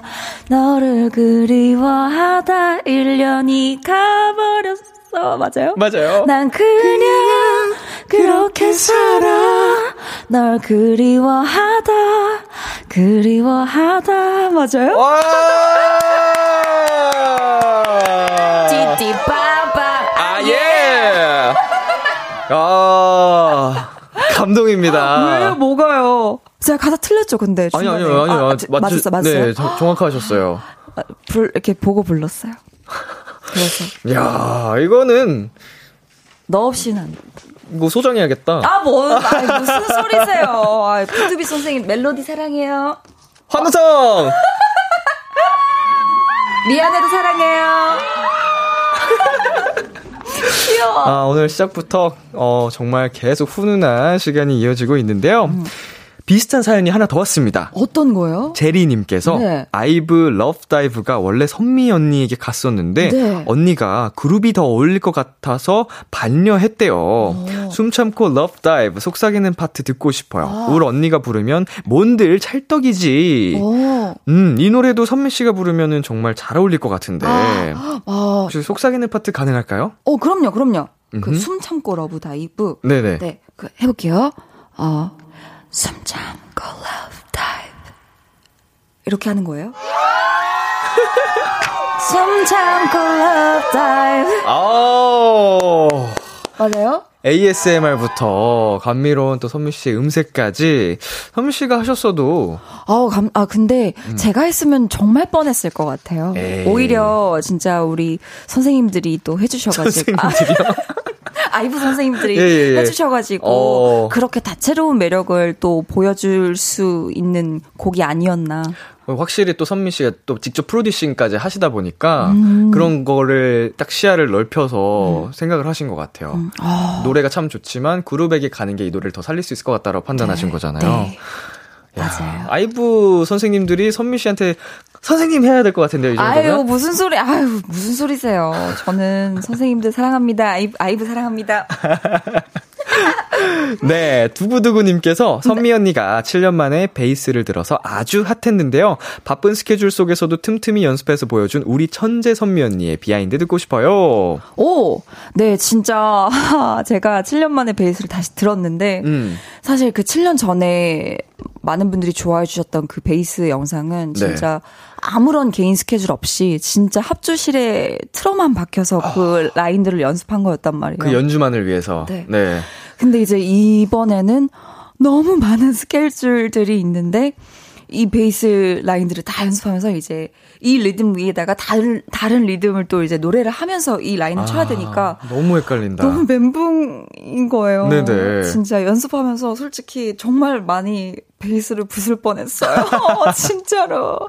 너를 그리워하다 1년이 가버렸어. 맞아요? 맞아요. 난 그냥 그렇게 살아. 널 그리워하다, 그리워하다. 맞아요? 와! 띠띠빠빠. 아, 감동입니다. 왜요? 뭐가요? 제가 가사 틀렸죠, 근데. 아니, 중간에. 아니요, 아니요. 아, 맞, 맞았어, 맞았어요. 네, 저- 정확하셨어요. 아, 불, 이렇게 보고 불렀어요. 그래서. 야 이거는, 너 없이는. 뭐 소정해야겠다. 아, 뭐, 아, 무슨 소리세요. 아, BTOB 선생님 멜로디 사랑해요. 환호성! 미야네도 사랑해요. 귀여워. 아, 오늘 시작부터, 어, 정말 계속 훈훈한 시간이 이어지고 있는데요. 음. 비슷한 사연이 하나 더 왔습니다. 어떤 거요? 제리님께서 네. 아이브 Love Dive가 원래 선미 언니에게 갔었는데 네. 언니가 그룹이 더 어울릴 것 같아서 반려했대요. 숨 참고 Love Dive 속삭이는 파트 듣고 싶어요. 아. 우리 언니가 부르면 뭔들 찰떡이지. 오. 음, 이 노래도 선미 씨가 부르면은 정말 잘 어울릴 것 같은데. 아, 혹시 속삭이는 파트 가능할까요? 어, 그럼요, 그럼요. 그. 숨 참고 Love Dive. 네네. 네, 그 해볼게요. 어, 숨 참고 Love Dive. 이렇게 하는 거예요? 숨 참고 Love Dive. 아 맞아요? ASMR부터 감미로운 또 선미 씨의 음색까지 선미 씨가 하셨어도 아우, 감, 아, 근데 제가 했으면 정말 뻔했을 것 같아요. 음. 에이. 오히려 진짜 우리 선생님들이 또 해주셔가지고. 선생님들이요? 아, 이브 선생님들이 예, 예, 예. 해주셔가지고 어. 그렇게 다채로운 매력을 또 보여줄 수 있는 곡이 아니었나. 확실히 또 선미 씨가 또 직접 프로듀싱까지 하시다 보니까 음. 그런 거를 딱 시야를 넓혀서 생각을 하신 것 같아요. 음. 아, 노래가 참 좋지만 그룹에게 가는 게 이 노래를 더 살릴 수 있을 것 같다라고 판단하신 거잖아요. 네. 야, 맞아요. 아이브 선생님들이 선미 씨한테 선생님 해야 될 것 같은데요, 이 정도면? 아유 무슨 소리 아유 무슨 소리세요 저는 선생님들 사랑합니다 아이브, 아이브 사랑합니다 네, 두구두구님께서 선미 언니가 7년 만에 베이스를 들어서 아주 핫했는데요. 바쁜 스케줄 속에서도 틈틈이 연습해서 보여준 우리 천재 선미 언니의 behind 듣고 싶어요. 오 네 진짜 제가 7년 만에 베이스를 다시 들었는데 음, 사실 그 7년 전에 많은 분들이 좋아해 주셨던 그 베이스 영상은 네. 진짜 아무런 개인 스케줄 없이 진짜 합주실에 틀어만 박혀서 그 라인들을 연습한 거였단 말이에요. 그 연주만을 위해서. 네. 네. 근데 이제 이번에는 너무 많은 스케줄들이 있는데 이 베이스 라인들을 다 연습하면서 이제 이 리듬 위에다가 다른 다른 리듬을 또 이제 노래를 하면서 이 라인을 쳐야 되니까 아, 너무 헷갈린다. 너무 멘붕인 거예요. 네네. 진짜 연습하면서 솔직히 정말 많이 베이스를 부술 뻔했어요. 진짜로.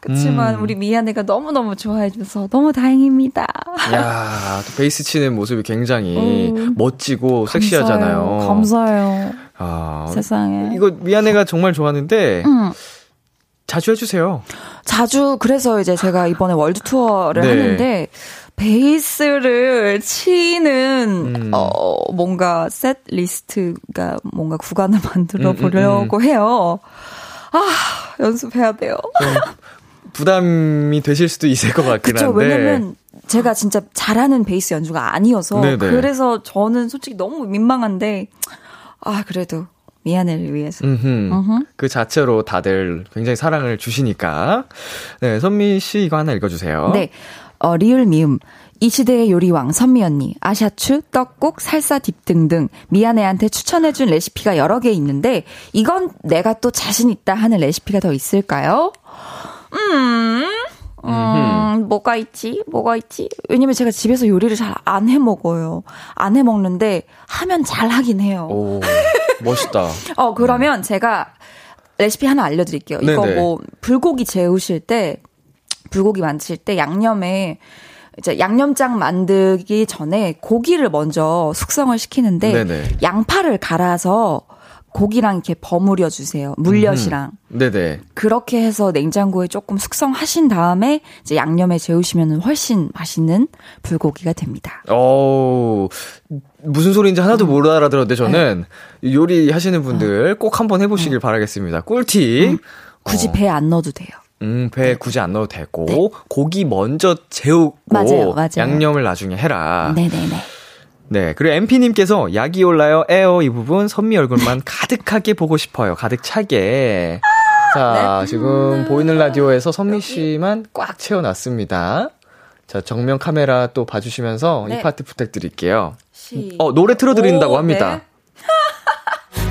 그렇지만 음. 우리 미야네가 너무너무 좋아해줘서 너무 다행입니다. 야, 또 베이스 치는 모습이 굉장히 음. 멋지고 섹시하잖아요. 감사해요. 감사해요. 아, 세상에. 이거 미야네가 정말 좋아하는데 음. 자주 해주세요. 자주 그래서 이제 제가 이번에 world tour를 네. 하는데 베이스를 치는 음. 어 뭔가 set list가 뭔가 구간을 만들어 음, 음, 보려고 해요. 아 연습해야 돼요. 부담이 되실 수도 있을 것 같긴 그쵸 한데. 왜냐면 제가 진짜 잘하는 베이스 연주가 아니어서 네네. 그래서 저는 솔직히 너무 민망한데 아 그래도 미안해를 위해서. 음흠. 그 자체로 다들 굉장히 사랑을 주시니까. 네, 선미 씨 이거 하나 읽어주세요. 네. 어, 리을 미음. 이 시대의 요리왕 선미 언니, 아샤추, 떡국, 살사 딥 등등 미안해한테 추천해준 레시피가 여러 개 있는데 이건 내가 또 자신 있다 하는 레시피가 더 있을까요? 음, 음, 뭐가 있지? 뭐가 있지? 왜냐면 제가 집에서 요리를 잘 안 해 먹어요. 안 해 먹는데 하면 잘 하긴 해요. 오, 멋있다. 어, 그러면 제가 레시피 하나 알려드릴게요. 이거 네네. 뭐, 불고기 재우실 때, 불고기 만드실 때 양념에, 이제 양념장 만들기 전에 고기를 먼저 숙성을 시키는데, 네네. 양파를 갈아서 고기랑 이렇게 버무려 주세요. 물엿이랑. 네네. 그렇게 해서 냉장고에 조금 숙성하신 다음에 이제 양념에 재우시면 훨씬 맛있는 불고기가 됩니다. 어 무슨 소리인지 하나도 음. 못 알아들었는데 저는 네. 요리 하시는 분들 꼭 한번 해보시길 바라겠습니다. 꿀팁. 굳이 어. 배에 안 넣어도 돼요. 음, 배 굳이 안 넣어도 되고, 고기 먼저 재우고, 네. 맞아요, 맞아요. 양념을 나중에 해라. 네네네. 네, 그리고 MP님께서 약이 올라요, 에어 이 부분 선미 얼굴만 가득하게 보고 싶어요. 가득 차게. 자, 네. 지금 보이는 라디오에서 선미 씨만 꽉 채워놨습니다. 자, 정면 카메라 또 봐주시면서 네. 이 파트 부탁드릴게요. 시- 어, 노래 틀어드린다고 오, 합니다.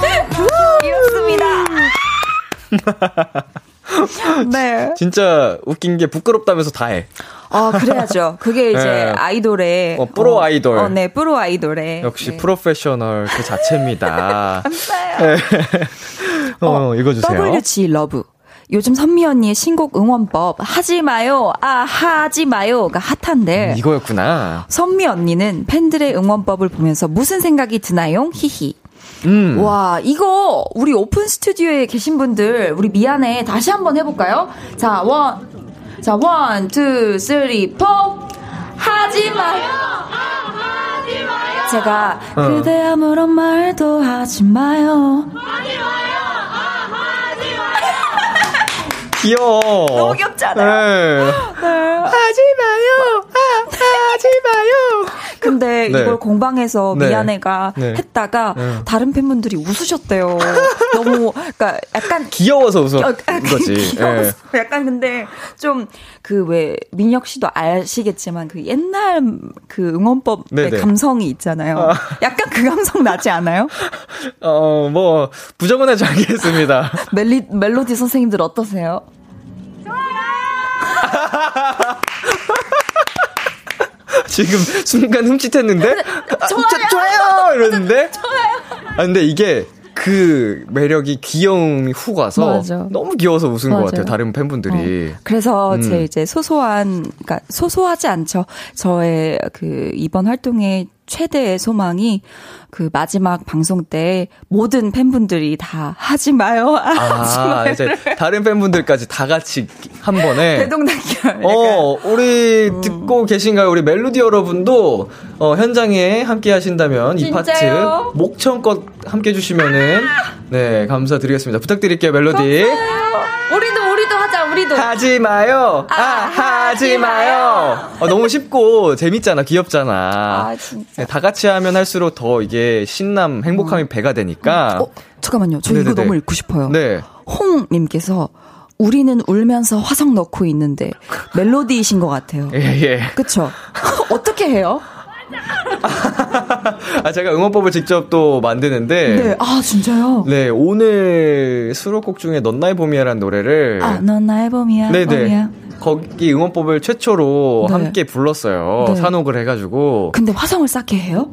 네. 이렇습니다. 네. 진짜 웃긴 게 부끄럽다면서 다 해. 어, 그래야죠. 그게 이제 네. 아이돌의. 어, 프로 아이돌. 어, 네, 프로 아이돌의. 역시 네. 프로페셔널 그 자체입니다. 감사해요. 어, 읽어주세요. WG love. 요즘 선미 언니의 신곡 응원법 하지 마요. 아, 하지 마요가 핫한데. 이거였구나. 선미 언니는 팬들의 응원법을 보면서 무슨 생각이 드나요? 히히. 음. 와, 이거 우리 오픈 스튜디오에 계신 분들 우리 미안해 다시 한번 해볼까요? 자, one, 자, one, two, three, four. 하지 마요. 제가 어. 그대 아무런 말도 하지 마요. 귀여워. 너무 귀엽잖아요. 네. 하지 마요. 아, 하지 마요. 근데 네. 이걸 공방에서 네. 미안해가 네. 했다가 네. 다른 팬분들이 웃으셨대요. 너무 그러니까 약간 귀여워서 웃어. 어, 약간 거지. 귀여워서 예. 약간 근데 좀 그 왜 민혁 씨도 아시겠지만 그 옛날 그 응원법의 네네. 감성이 있잖아요. 약간 그 감성 나지 않아요? 어, 뭐, 부정은 하지 않겠습니다. 멜리, 멜로디 선생님들 어떠세요? 지금 순간 흠칫했는데? 아, 좋아요. 저- 좋아요! 이러는데? 좋아요. 아, 근데 이게 그 매력이 귀여움이 훅 와서 맞아. 너무 귀여워서 웃은 것 맞아요. 같아요. 다른 팬분들이. 그래서 음. 제 이제 소소한, 그러니까 소소하지 않죠. 저의 그 이번 활동의 최대의 소망이 그 마지막 방송 때 모든 팬분들이 다 하지 마요. 아, 하지 아, 마요. 이제 다른 팬분들까지 다 같이 한 번에. 대동단결. 어, 우리 음. 듣고 계신가요? 우리 멜로디 여러분도 어, 현장에 함께 하신다면 이 파트? 목청껏 함께 해 주시면은 네 감사드리겠습니다. 부탁드릴게요, 멜로디. 우리도 우리도 하자. 우리도. 하지 마요. 아, 하지 마요. 어, 너무 쉽고 재밌잖아, 귀엽잖아. 아, 진짜. 네, 다 같이 하면 할수록 더 이게 신남, 행복함이 배가 되니까. 어, 잠깐만요. 저 이거 네네네. 너무 읽고 싶어요. 네. 홍님께서 우리는 울면서 화성 넣고 있는데 멜로디이신 것 같아요. 예, 예. 그쵸? 어떻게 해요? 아, 제가 응원법을 직접 또 만드는데. 네. 아, 진짜요? 네, 오늘 수록곡 중에 넌 나의 봄이야라는 노래를 아, 넌 나의 봄이야. 네네. 봄이야. 거기 응원법을 최초로 네. 함께 불렀어요. 네. 산옥을 해가지고 근데 화성을 쌓게 해요?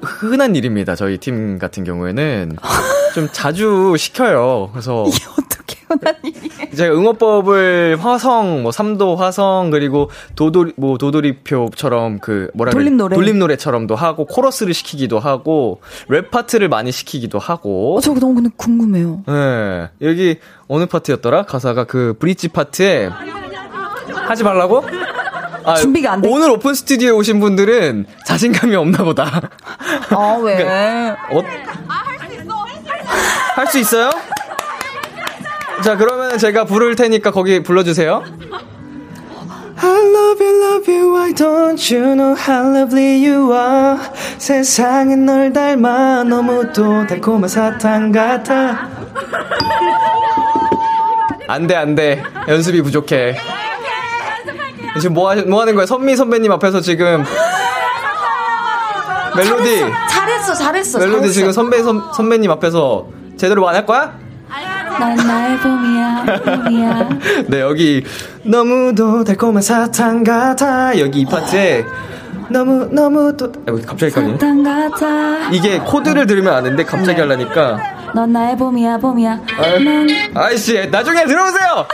흔한 일입니다. 저희 팀 같은 경우에는 좀 자주 시켜요. 그래서 이게 어떻게 흔한 일이에요? 제가 응원법을 화성, 뭐 삼도 화성 그리고 도돌이 뭐 도돌이표처럼 그 뭐라 돌림 노래. 돌림 노래처럼도 하고 코러스를 시키기도 하고 랩 파트를 많이 시키기도 하고 어, 저 너무 근데 궁금해요. 네. 여기 어느 파트였더라? 가사가 그 브릿지 파트에 하지 말라고? 아, 준비가 안 돼. 오늘 오픈 스튜디오에 오신 분들은 자신감이 없나 보다. 아, 왜? 어? 할수 있어요? 자, 그러면 제가 부를 테니까 거기 불러주세요. I love you, love you, why don't you know how lovely you are? 세상은 널 닮아 너무도 달콤한 사탕 같아. 안 돼, 안 돼. 연습이 부족해. 지금 뭐, 하시, 뭐 하는 거야? 선미 선배님 앞에서 지금. 멜로디. 잘했어, 잘했어. 멜로디 잘했어. 지금 선배, 선, 선배님 앞에서 제대로 안할 거야? 난 나의 봄이야, 봄이야. 네, 여기, 너무도 달콤한 사탕 같아. 여기 이 파트에, 너무, 너무도, 아이고, 갑자기 같아. 이게 코드를 들으면 아는데 갑자기 네. 하려니까. 넌 나의 봄이야, 봄이야. 난 아이씨, 나중에 들어오세요!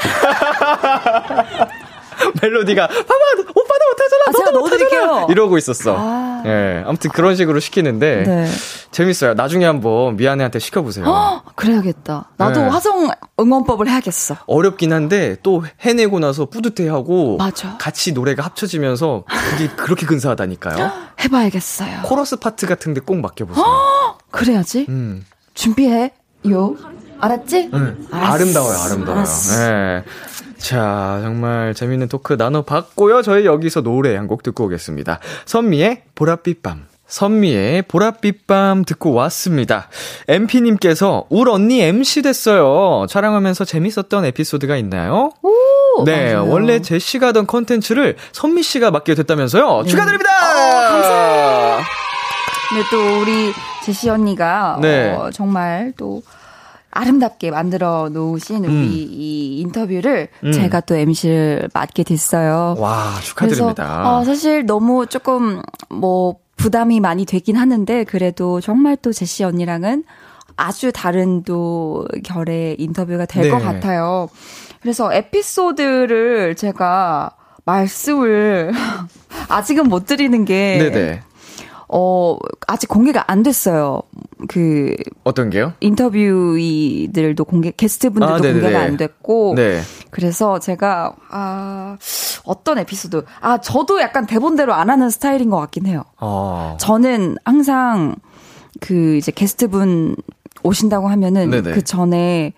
멜로디가, 봐봐, 오빠도 못하잖아! 아, 너도 넣어드릴게요. 못하잖아! 이러고 있었어. 아. 예, 아무튼 그런 식으로 시키는데, 네. 재밌어요. 나중에 한번 미안해한테 시켜보세요. 어, 그래야겠다. 나도 네. 화성 응원법을 해야겠어. 어렵긴 한데 또 해내고 나서 뿌듯해하고 맞아. 같이 노래가 합쳐지면서 그게 그렇게 근사하다니까요. 해봐야겠어요. 코러스 파트 같은데 꼭 맡겨보세요. 그래야지. 음, 준비해. 요. 알았지? 음. 알았어. 아름다워요, 아름다워요. 알았어. 네. 자, 정말 재밌는 토크 나눠봤고요. 저희 여기서 노래 한 곡 듣고 오겠습니다. 선미의 보랏빛 밤. 선미의 보랏빛 밤 듣고 왔습니다. MP님께서 울 언니 MC 됐어요. 촬영하면서 재밌었던 에피소드가 있나요? 오, 네, 맞아요. 원래 제시가 하던 컨텐츠를 선미 씨가 맡게 됐다면서요. 축하드립니다. 어, 감사해요. 근데 또 우리 제시 언니가 네. 어, 정말 또 아름답게 만들어 놓으신 음. 우리 이 인터뷰를 음. 제가 또 MC를 맡게 됐어요. 와, 축하드립니다. 그래서 어, 사실 너무 조금 뭐 부담이 많이 되긴 하는데 그래도 정말 또 제시 언니랑은 아주 다른 또 결의 인터뷰가 될것 네. 같아요. 그래서 에피소드를 제가 말씀을 아직은 못 드리는 게 네네. 어, 아직 공개가 안 됐어요. 그, 어떤 게요? 인터뷰이들도 공개, 게스트분들도 아. 공개가 안 됐고. 네. 그래서 제가, 아, 어떤 에피소드. 아, 저도 약간 대본대로 안 하는 스타일인 것 같긴 해요. 어. 저는 항상 그 이제 게스트분 오신다고 하면은 네네. 그 전에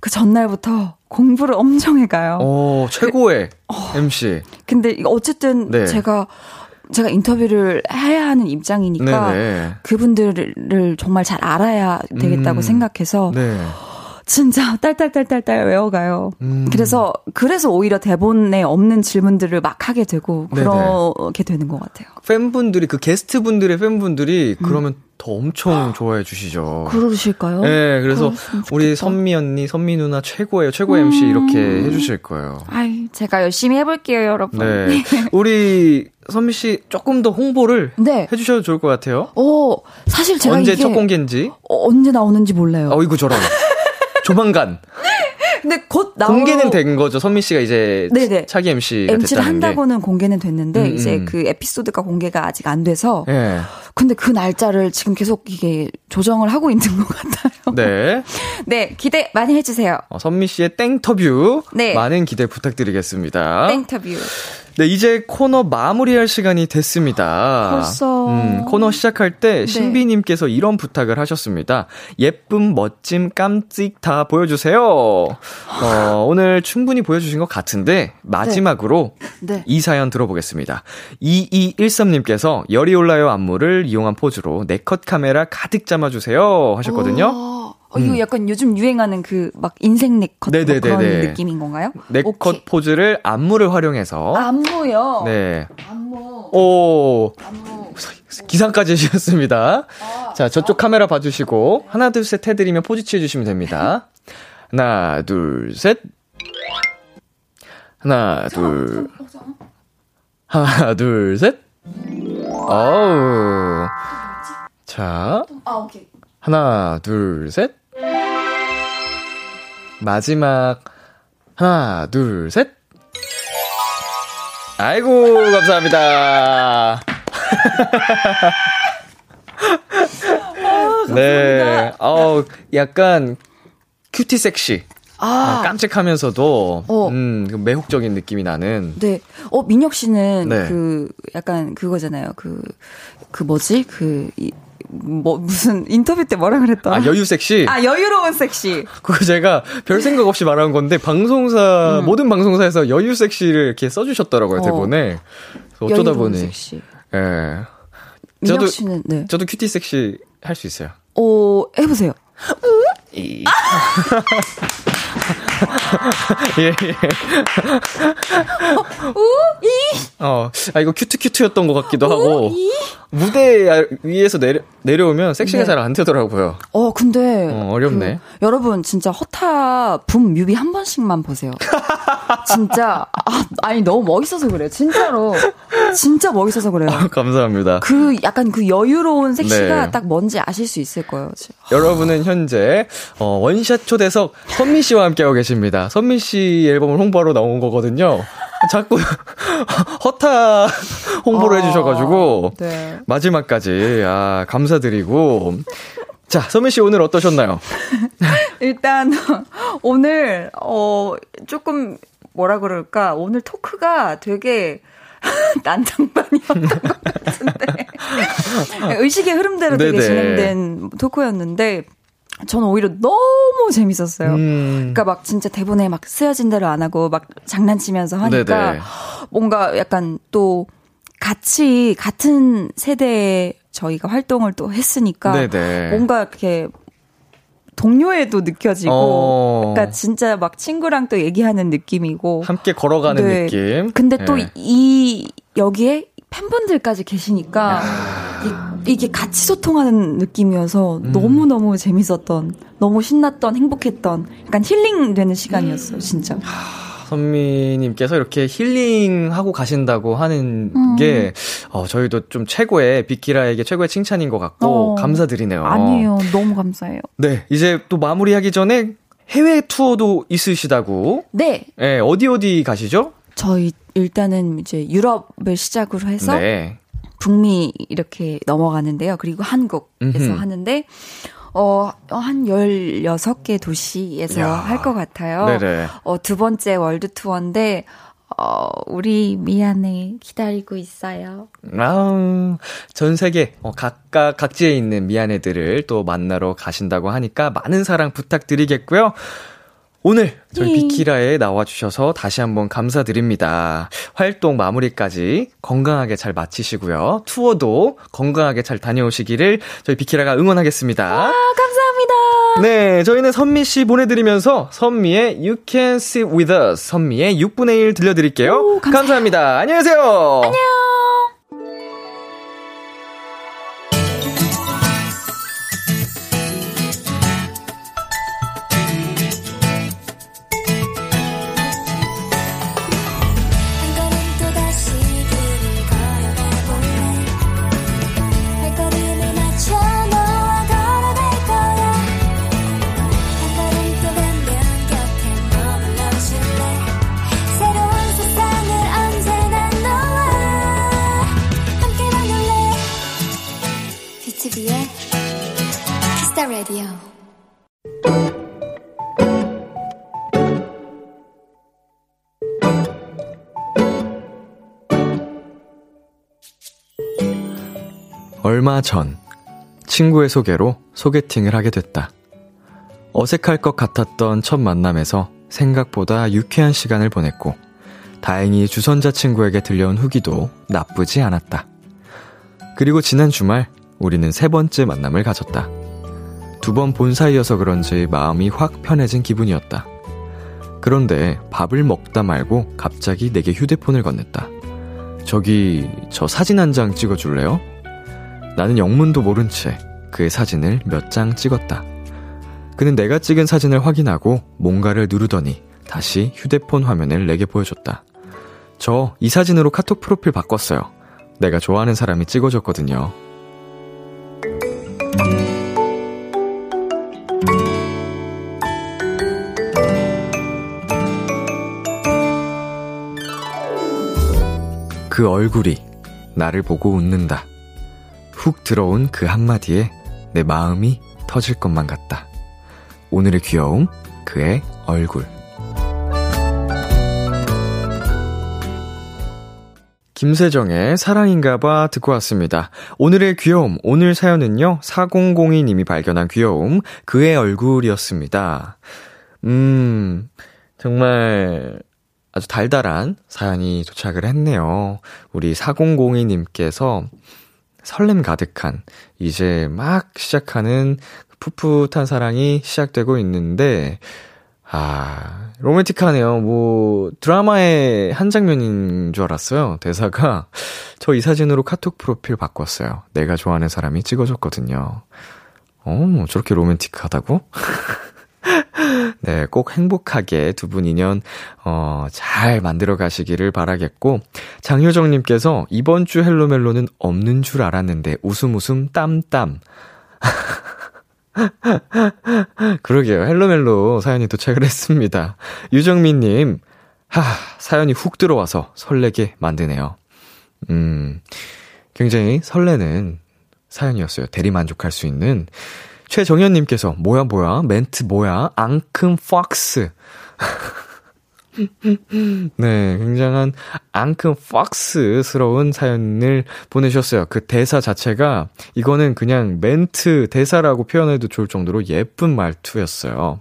그 전날부터 공부를 엄청 해가요. 어, 최고의 MC. 근데 어쨌든 네. 제가 제가 인터뷰를 해야 하는 입장이니까 네네. 그분들을 정말 잘 알아야 되겠다고 음. 생각해서 네. 진짜 딸딸딸딸딸 외워가요. 음. 그래서 그래서 오히려 대본에 없는 질문들을 막 하게 되고. 그렇게 되는 것 같아요. 팬분들이, 그 게스트 분들의 팬분들이 그러면 더 엄청 좋아해 주시죠. 그러실까요? 네, 그래서 우리. 선미 언니, 선미 누나 최고예요. 최고 MC 이렇게 해주실 거예요. 아이, 제가 열심히 해볼게요, 여러분. 네. 우리 선미 씨 조금 더 홍보를 네. 해주셔도 좋을 것 같아요. 어, 사실 제가 언제 첫 공개인지. 어, 언제 나오는지 몰라요. 어이구, 저런. 조만간. 근데 곧 나오 공개는 된 거죠. 선미 씨가 이제 네네. 차기 MC가 MC를 됐다는 게. 한다고는 공개는 됐는데 음, 이제 음. 그 에피소드가 공개가 아직 안 돼서 예. 근데 그 날짜를 지금 계속 이게 조정을 하고 있는 것 같아요. 네. 네, 기대 많이 해주세요. 어, 선미 씨의 땡터뷰. 네. 많은 기대 부탁드리겠습니다. 땡터뷰. 네, 이제 코너 마무리할 시간이 됐습니다. 벌써. 네. 음, 코너 시작할 때 신비님께서 이런 부탁을 하셨습니다. 예쁨, 멋짐, 깜찍 다 보여주세요. 어, 오늘 충분히 보여주신 것 같은데, 마지막으로 네. 이 사연 들어보겠습니다. 2213님께서 열이 올라요 안무를 이용한 포즈로 네컷 카메라 가득 담아주세요 하셨거든요. 어, 어, 이거 약간 요즘 유행하는 그 막 인생 네컷 뭐 네네네네. 그런 느낌인 건가요? 네컷 오케이. 포즈를 안무를 활용해서. 안무요. 네. 안무. 오, 안무. 기상까지 해주셨습니다. 자, 저쪽 카메라 봐주시고, 하나, 둘, 셋 해드리면 포즈 취해주시면 됩니다. 하나, 둘, 셋. 하나, 둘. 하나, 둘, 셋. 어우. 자, 아, 오케이. 하나, 둘, 셋. 마지막. 하나, 둘, 셋. 아이고, 감사합니다. 네. 어, 약간 cutie 섹시. 아, 아, 깜찍하면서도 어. 음, 그 매혹적인 느낌이 나는 네. 어, 민혁 씨는 네. 그 약간 그거잖아요. 그, 그 뭐지? 그, 이, 뭐, 무슨 인터뷰 때 뭐라 그랬더라? 아, 여유 섹시. 아, 여유로운 섹시. 그거 제가 별 생각 없이 말한 건데 방송사 음. 모든 방송사에서 여유 섹시를 이렇게 써 주셨더라고요 어. 대본에 어쩌다 여유로운 보니 섹시. 예 저도 씨는, 네. 저도 cutie 섹시 할 수 있어요. 어, 해 보세요. 이. 예, 예. 어, 아, 이거 큐트 큐트였던 것 같기도 하고. 무대 위에서 내려, 내려오면 섹시가 네. 잘안 되더라고요. 어, 근데. 어, 어렵네. 그, 여러분, 진짜 허타 붐 뮤비 한 번씩만 보세요. 진짜, 아, 아니, 너무 멋있어서 그래요. 진짜로. 진짜 멋있어서 그래요. 감사합니다. 그, 약간 그 여유로운 섹시가 네. 딱 뭔지 아실 수 있을 거예요. 여러분은 현재 어, 원샷 초대석 선미 씨와 함께하고 계십니다. 선미 씨 앨범을 홍보하러 나온 거거든요. 자꾸 허타 홍보를 어, 해주셔가지고 네. 마지막까지 아 감사드리고 자 선미 씨 오늘 어떠셨나요? 일단, 오늘, 어, 조금, 뭐라 그럴까. 오늘 토크가 되게, 난장판이었던 것 같은데. 의식의 흐름대로 되게 네네. 진행된 토크였는데, 저는 오히려 너무 재밌었어요. 음, 그러니까 막 진짜 대본에 막 쓰여진 대로 안 하고 막 장난치면서 하니까 네네. 뭔가 약간 또 같이 같은 세대에 저희가 활동을 또 했으니까 네네. 뭔가 이렇게 동료애도 느껴지고 어. 그러니까 진짜 막 친구랑 또 얘기하는 느낌이고 함께 걸어가는 네. 느낌. 근데 네. 또이 여기에 팬분들까지 계시니까 이 이게 같이 소통하는 느낌이어서 음. 너무너무 재밌었던, 너무 신났던, 행복했던, 약간 힐링되는 시간이었어요, 진짜. 선미님께서 이렇게 힐링하고 가신다고 하는 음. 게, 어, 저희도 좀 최고의, 비키라에게 최고의 칭찬인 것 같고, 어. 감사드리네요. 아니에요. 너무 감사해요. 네, 이제 또 마무리하기 전에 해외 투어도 있으시다고? 네. 예, 어디 어디 가시죠? 저희 일단은 이제 유럽을 시작으로 해서 네. 북미 이렇게 넘어가는데요. 그리고 한국에서 음흠. 하는데, 어, 한 16개 도시에서 야. 할것 같아요. 네네. 어, 두 번째 월드 투어인데, 어, 우리 미안해 기다리고 있어요. 아우, 전 세계, 어, 각각, 각지에 있는 미안해들을 또 만나러 가신다고 하니까 많은 사랑 부탁드리겠고요. 오늘 저희 예. 비키라에 나와주셔서 다시 한번 감사드립니다. 활동 마무리까지 건강하게 잘 마치시고요. 투어도 건강하게 잘 다녀오시기를 저희 비키라가 응원하겠습니다. 아, 감사합니다. 네, 저희는 선미 씨 보내드리면서 선미의 You Can Sit With Us, 선미의 6분의 1 들려드릴게요. 오. 감사합니다. 안녕히 계세요. 안녕. 얼마 전 친구의 소개로 소개팅을 하게 됐다. 어색할 것 같았던 첫 만남에서 생각보다 유쾌한 시간을 보냈고 다행히 주선자 친구에게 들려온 후기도 나쁘지 않았다. 그리고 지난 주말 우리는 세 번째 만남을 가졌다. 두 번 본 사이여서 그런지 마음이 확 편해진 기분이었다. 그런데 밥을 먹다 말고 갑자기 내게 휴대폰을 건넸다. 저기 저 사진 한 장 찍어줄래요? 나는 영문도 모른 채 그의 사진을 몇 장 찍었다. 그는 내가 찍은 사진을 확인하고 뭔가를 누르더니 다시 휴대폰 화면을 내게 보여줬다. 저 이 사진으로 카톡 프로필 바꿨어요. 내가 좋아하는 사람이 찍어줬거든요. 그 얼굴이 나를 보고 웃는다. 훅 들어온 그 한마디에 내 마음이 터질 것만 같다. 오늘의 귀여움, 그의 얼굴. 김세정의 사랑인가봐 듣고 왔습니다. 오늘의 귀여움, 오늘 사연은요, 4002님이 발견한 귀여움, 그의 얼굴이었습니다. 음, 정말 아주 달달한 사연이 도착을 했네요. 우리 4002님께서 설렘 가득한, 이제 막 시작하는 풋풋한 사랑이 시작되고 있는데, 아, 로맨틱하네요. 뭐, 드라마의 한 장면인 줄 알았어요. 대사가, 저 이 사진으로 카톡 프로필 바꿨어요. 내가 좋아하는 사람이 찍어줬거든요. 어, 저렇게 로맨틱하다고? 네, 꼭 행복하게 두 분 인연, 어, 잘 만들어 가시기를 바라겠고, 장효정님께서 이번 주 헬로멜로는 없는 줄 알았는데, 웃음 웃음 땀땀. 그러게요. 헬로멜로 사연이 도착을 했습니다. 유정민님, 하, 사연이 훅 들어와서 설레게 만드네요. 음, 굉장히 설레는 사연이었어요. 대리 만족할 수 있는. 최정현님께서, 뭐야, 뭐야, 멘트 뭐야, 앙큼 팍스. 네, 굉장한 앙큼 팍스스러운 사연을 보내셨어요. 그 대사 자체가, 이거는 그냥 멘트 대사라고 표현해도 좋을 정도로 예쁜 말투였어요.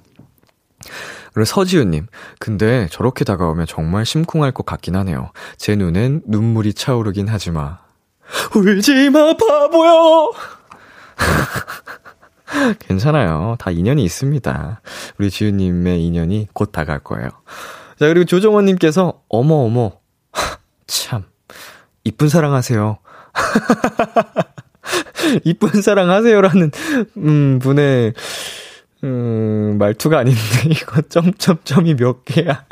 그리고 서지우님, 근데 저렇게 다가오면 정말 심쿵할 것 같긴 하네요. 제 눈엔 눈물이 차오르긴 하지마. 울지 마, 바보야! 괜찮아요. 다 인연이 있습니다. 우리 지우님의 인연이 곧 다가올 거예요. 자, 그리고 조정원님께서, 어머, 어머. 참, 이쁜 사랑하세요. 이쁜 사랑 하세요라는, 음, 분의, 음, 말투가 아닌데, 이거 점점점이 몇 개야.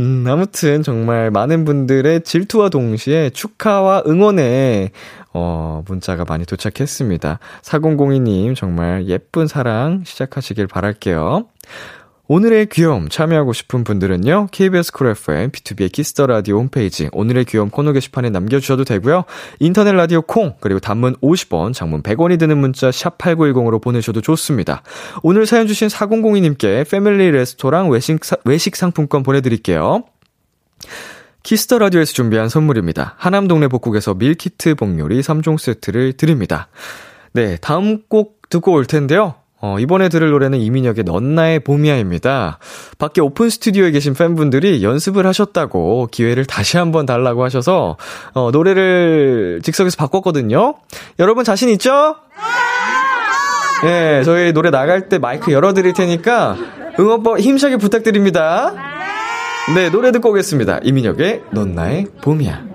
음, 아무튼 정말 많은 분들의 질투와 동시에 축하와 응원의 어, 문자가 많이 도착했습니다. 4002님 정말 예쁜 사랑 시작하시길 바랄게요. 오늘의 귀여움 참여하고 싶은 분들은요. KBS 쿨 FM BTOB의 키스 더 라디오 홈페이지 오늘의 귀여움 코너 게시판에 남겨 주셔도 되고요. 인터넷 라디오 콩 그리고 단문 50원, 장문 100원이 드는 문자 샵 8910으로 보내셔도 좋습니다. 오늘 사연 주신 4002 님께 패밀리 레스토랑 외식 외식 상품권 보내 드릴게요. 키스 더 라디오에서 준비한 선물입니다. 하남 동네 복국에서 밀키트 복요리 3종 세트를 드립니다. 네, 다음 곡 듣고 올 텐데요. 어, 이번에 들을 노래는 이민혁의 넌 나의 봄이야입니다. 밖에 오픈 스튜디오에 계신 팬분들이 연습을 하셨다고 기회를 다시 한번 달라고 하셔서 어, 노래를 즉석에서 바꿨거든요. 여러분 자신 있죠? 네, 저희 노래 나갈 때 마이크 열어드릴 테니까 응원법 힘차게 부탁드립니다. 네, 노래 듣고 오겠습니다. 이민혁의 넌 나의 봄이야.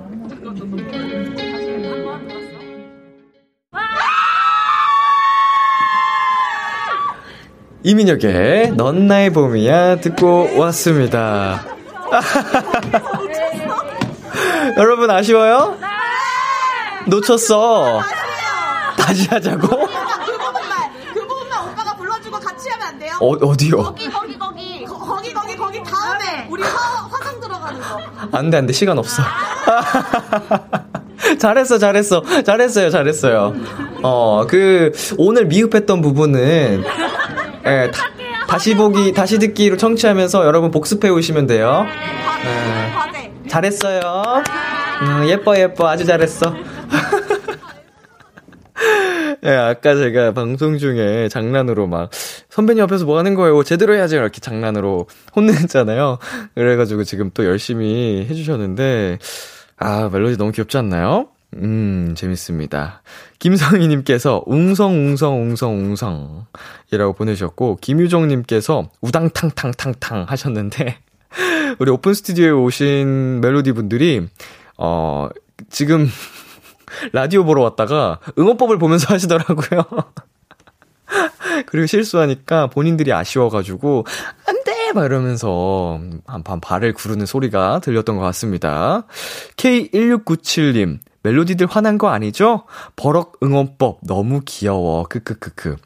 이민혁의 넌 나의 봄이야 듣고 왔습니다. 여러분 아쉬워요? 놓쳤어. 다시 하자고? 그그 부분만 오빠가 불러주고 같이 하면 안 돼요? 어, 어디요? 거기 거기 거기 거, 거기 거기 거기 다음에 우리 화, 화장 들어가는 거 안 돼, 안 돼. 시간 없어. 잘했어, 잘했어. 잘했어요, 잘했어요. 어, 그, 오늘 미흡했던 부분은, 예, 다, 다시 보기, 다시 듣기로 청취하면서 여러분 복습해 오시면 돼요. 네. 과제 잘했어요. 음, 예뻐, 예뻐. 아주 잘했어. 예, 아까 제가 방송 중에 장난으로 막, 선배님 앞에서 뭐 하는 거예요? 제대로 해야지. 이렇게 장난으로 혼냈잖아요. 그래가지고 지금 또 열심히 해주셨는데, 아, 멜로디 너무 귀엽지 않나요? 음, 재밌습니다. 김성희님께서 웅성웅성웅성웅성 이라고 보내주셨고, 김유정님께서 우당탕탕탕탕 하셨는데, 우리 오픈 스튜디오에 오신 멜로디 분들이, 어, 지금 라디오 보러 왔다가 응원법을 보면서 하시더라고요. 그리고 실수하니까 본인들이 아쉬워가지고, 안 돼! 막 이러면서 한판 발을 구르는 소리가 들렸던 것 같습니다. K1697님, 멜로디들 화난 거 아니죠? 버럭 응원법 너무 귀여워. 크크크크.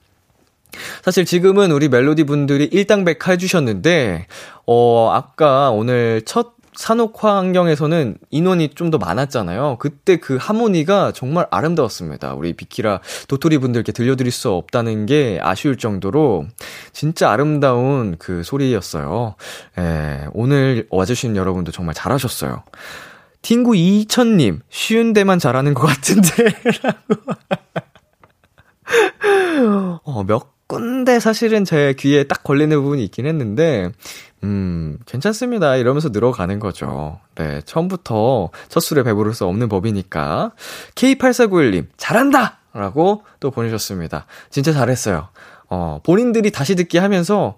사실 지금은 우리 멜로디 분들이 일당백 해주셨는데, 어, 아까 오늘 첫 산옥화 환경에서는 인원이 좀 더 많았잖아요. 그때 그 하모니가 정말 아름다웠습니다. 우리 비키라 도토리 분들께 들려드릴 수 없다는 게 아쉬울 정도로 진짜 아름다운 그 소리였어요. 예, 오늘 와주신 여러분도 정말 잘하셨어요. 팅구 2000님, 쉬운 데만 잘하는 것 같은데. 라고. 어, 몇 군데 사실은 제 귀에 딱 걸리는 부분이 있긴 했는데, 음, 괜찮습니다. 이러면서 늘어가는 거죠. 네, 처음부터 첫 술에 배부를 수 없는 법이니까. K8491님, 잘한다! 라고 또 보내셨습니다. 진짜 잘했어요. 어, 본인들이 다시 듣기 하면서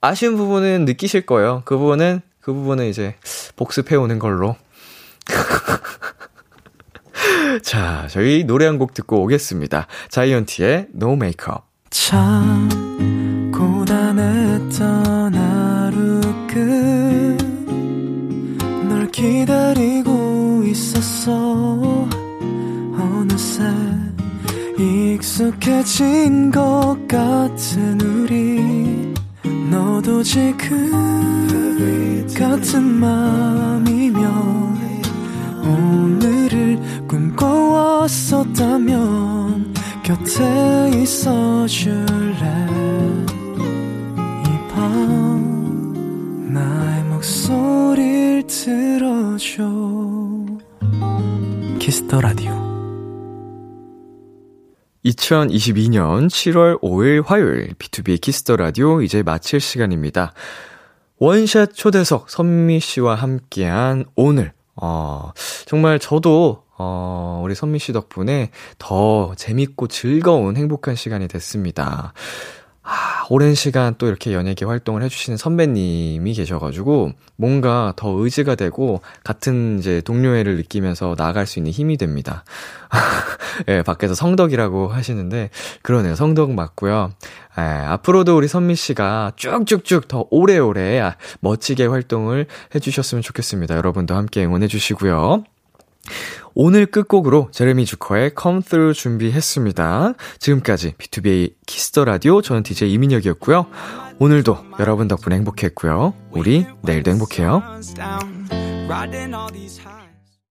아쉬운 부분은 느끼실 거예요. 그 부분은, 그 부분은 이제 복습해오는 걸로. 자, 저희 노래 한 곡 듣고 오겠습니다. 자이언티의 No Makeup. 참 고단했던 하루 끝널 기다리고 있었어 어느새 익숙해진 것 같은 우리 너도 지금 같은 맘이면 오늘을 꿈꿔왔었다면 곁에 있어 줄래? 이 밤 나의 목소리를 들어줘. 키스 더 라디오. 2022년 7월 5일 화요일 BTOB 키스 더 라디오 이제 마칠 시간입니다. 원샷 초대석 선미 씨와 함께한 오늘 어 정말 저도 어 우리 선미 씨 덕분에 더 재밌고 즐거운 행복한 시간이 됐습니다. 아, 오랜 시간 또 이렇게 연예계 활동을 해주시는 선배님이 계셔가지고 뭔가 더 의지가 되고 같은 이제 동료애를 느끼면서 나아갈 수 있는 힘이 됩니다. 예, 네, 밖에서 성덕이라고 하시는데 그러네요. 성덕 맞고요. 예, 앞으로도 우리 선미 씨가 쭉쭉쭉 더 오래오래 멋지게 활동을 해주셨으면 좋겠습니다. 여러분도 함께 응원해 주시고요. 오늘 끝곡으로 제레미 주커의 Come Through 준비했습니다. 지금까지 BTOB 키스 더 라디오 저는 DJ 이민혁이었고요. 오늘도 여러분 덕분에 행복했고요. 우리 내일도 행복해요.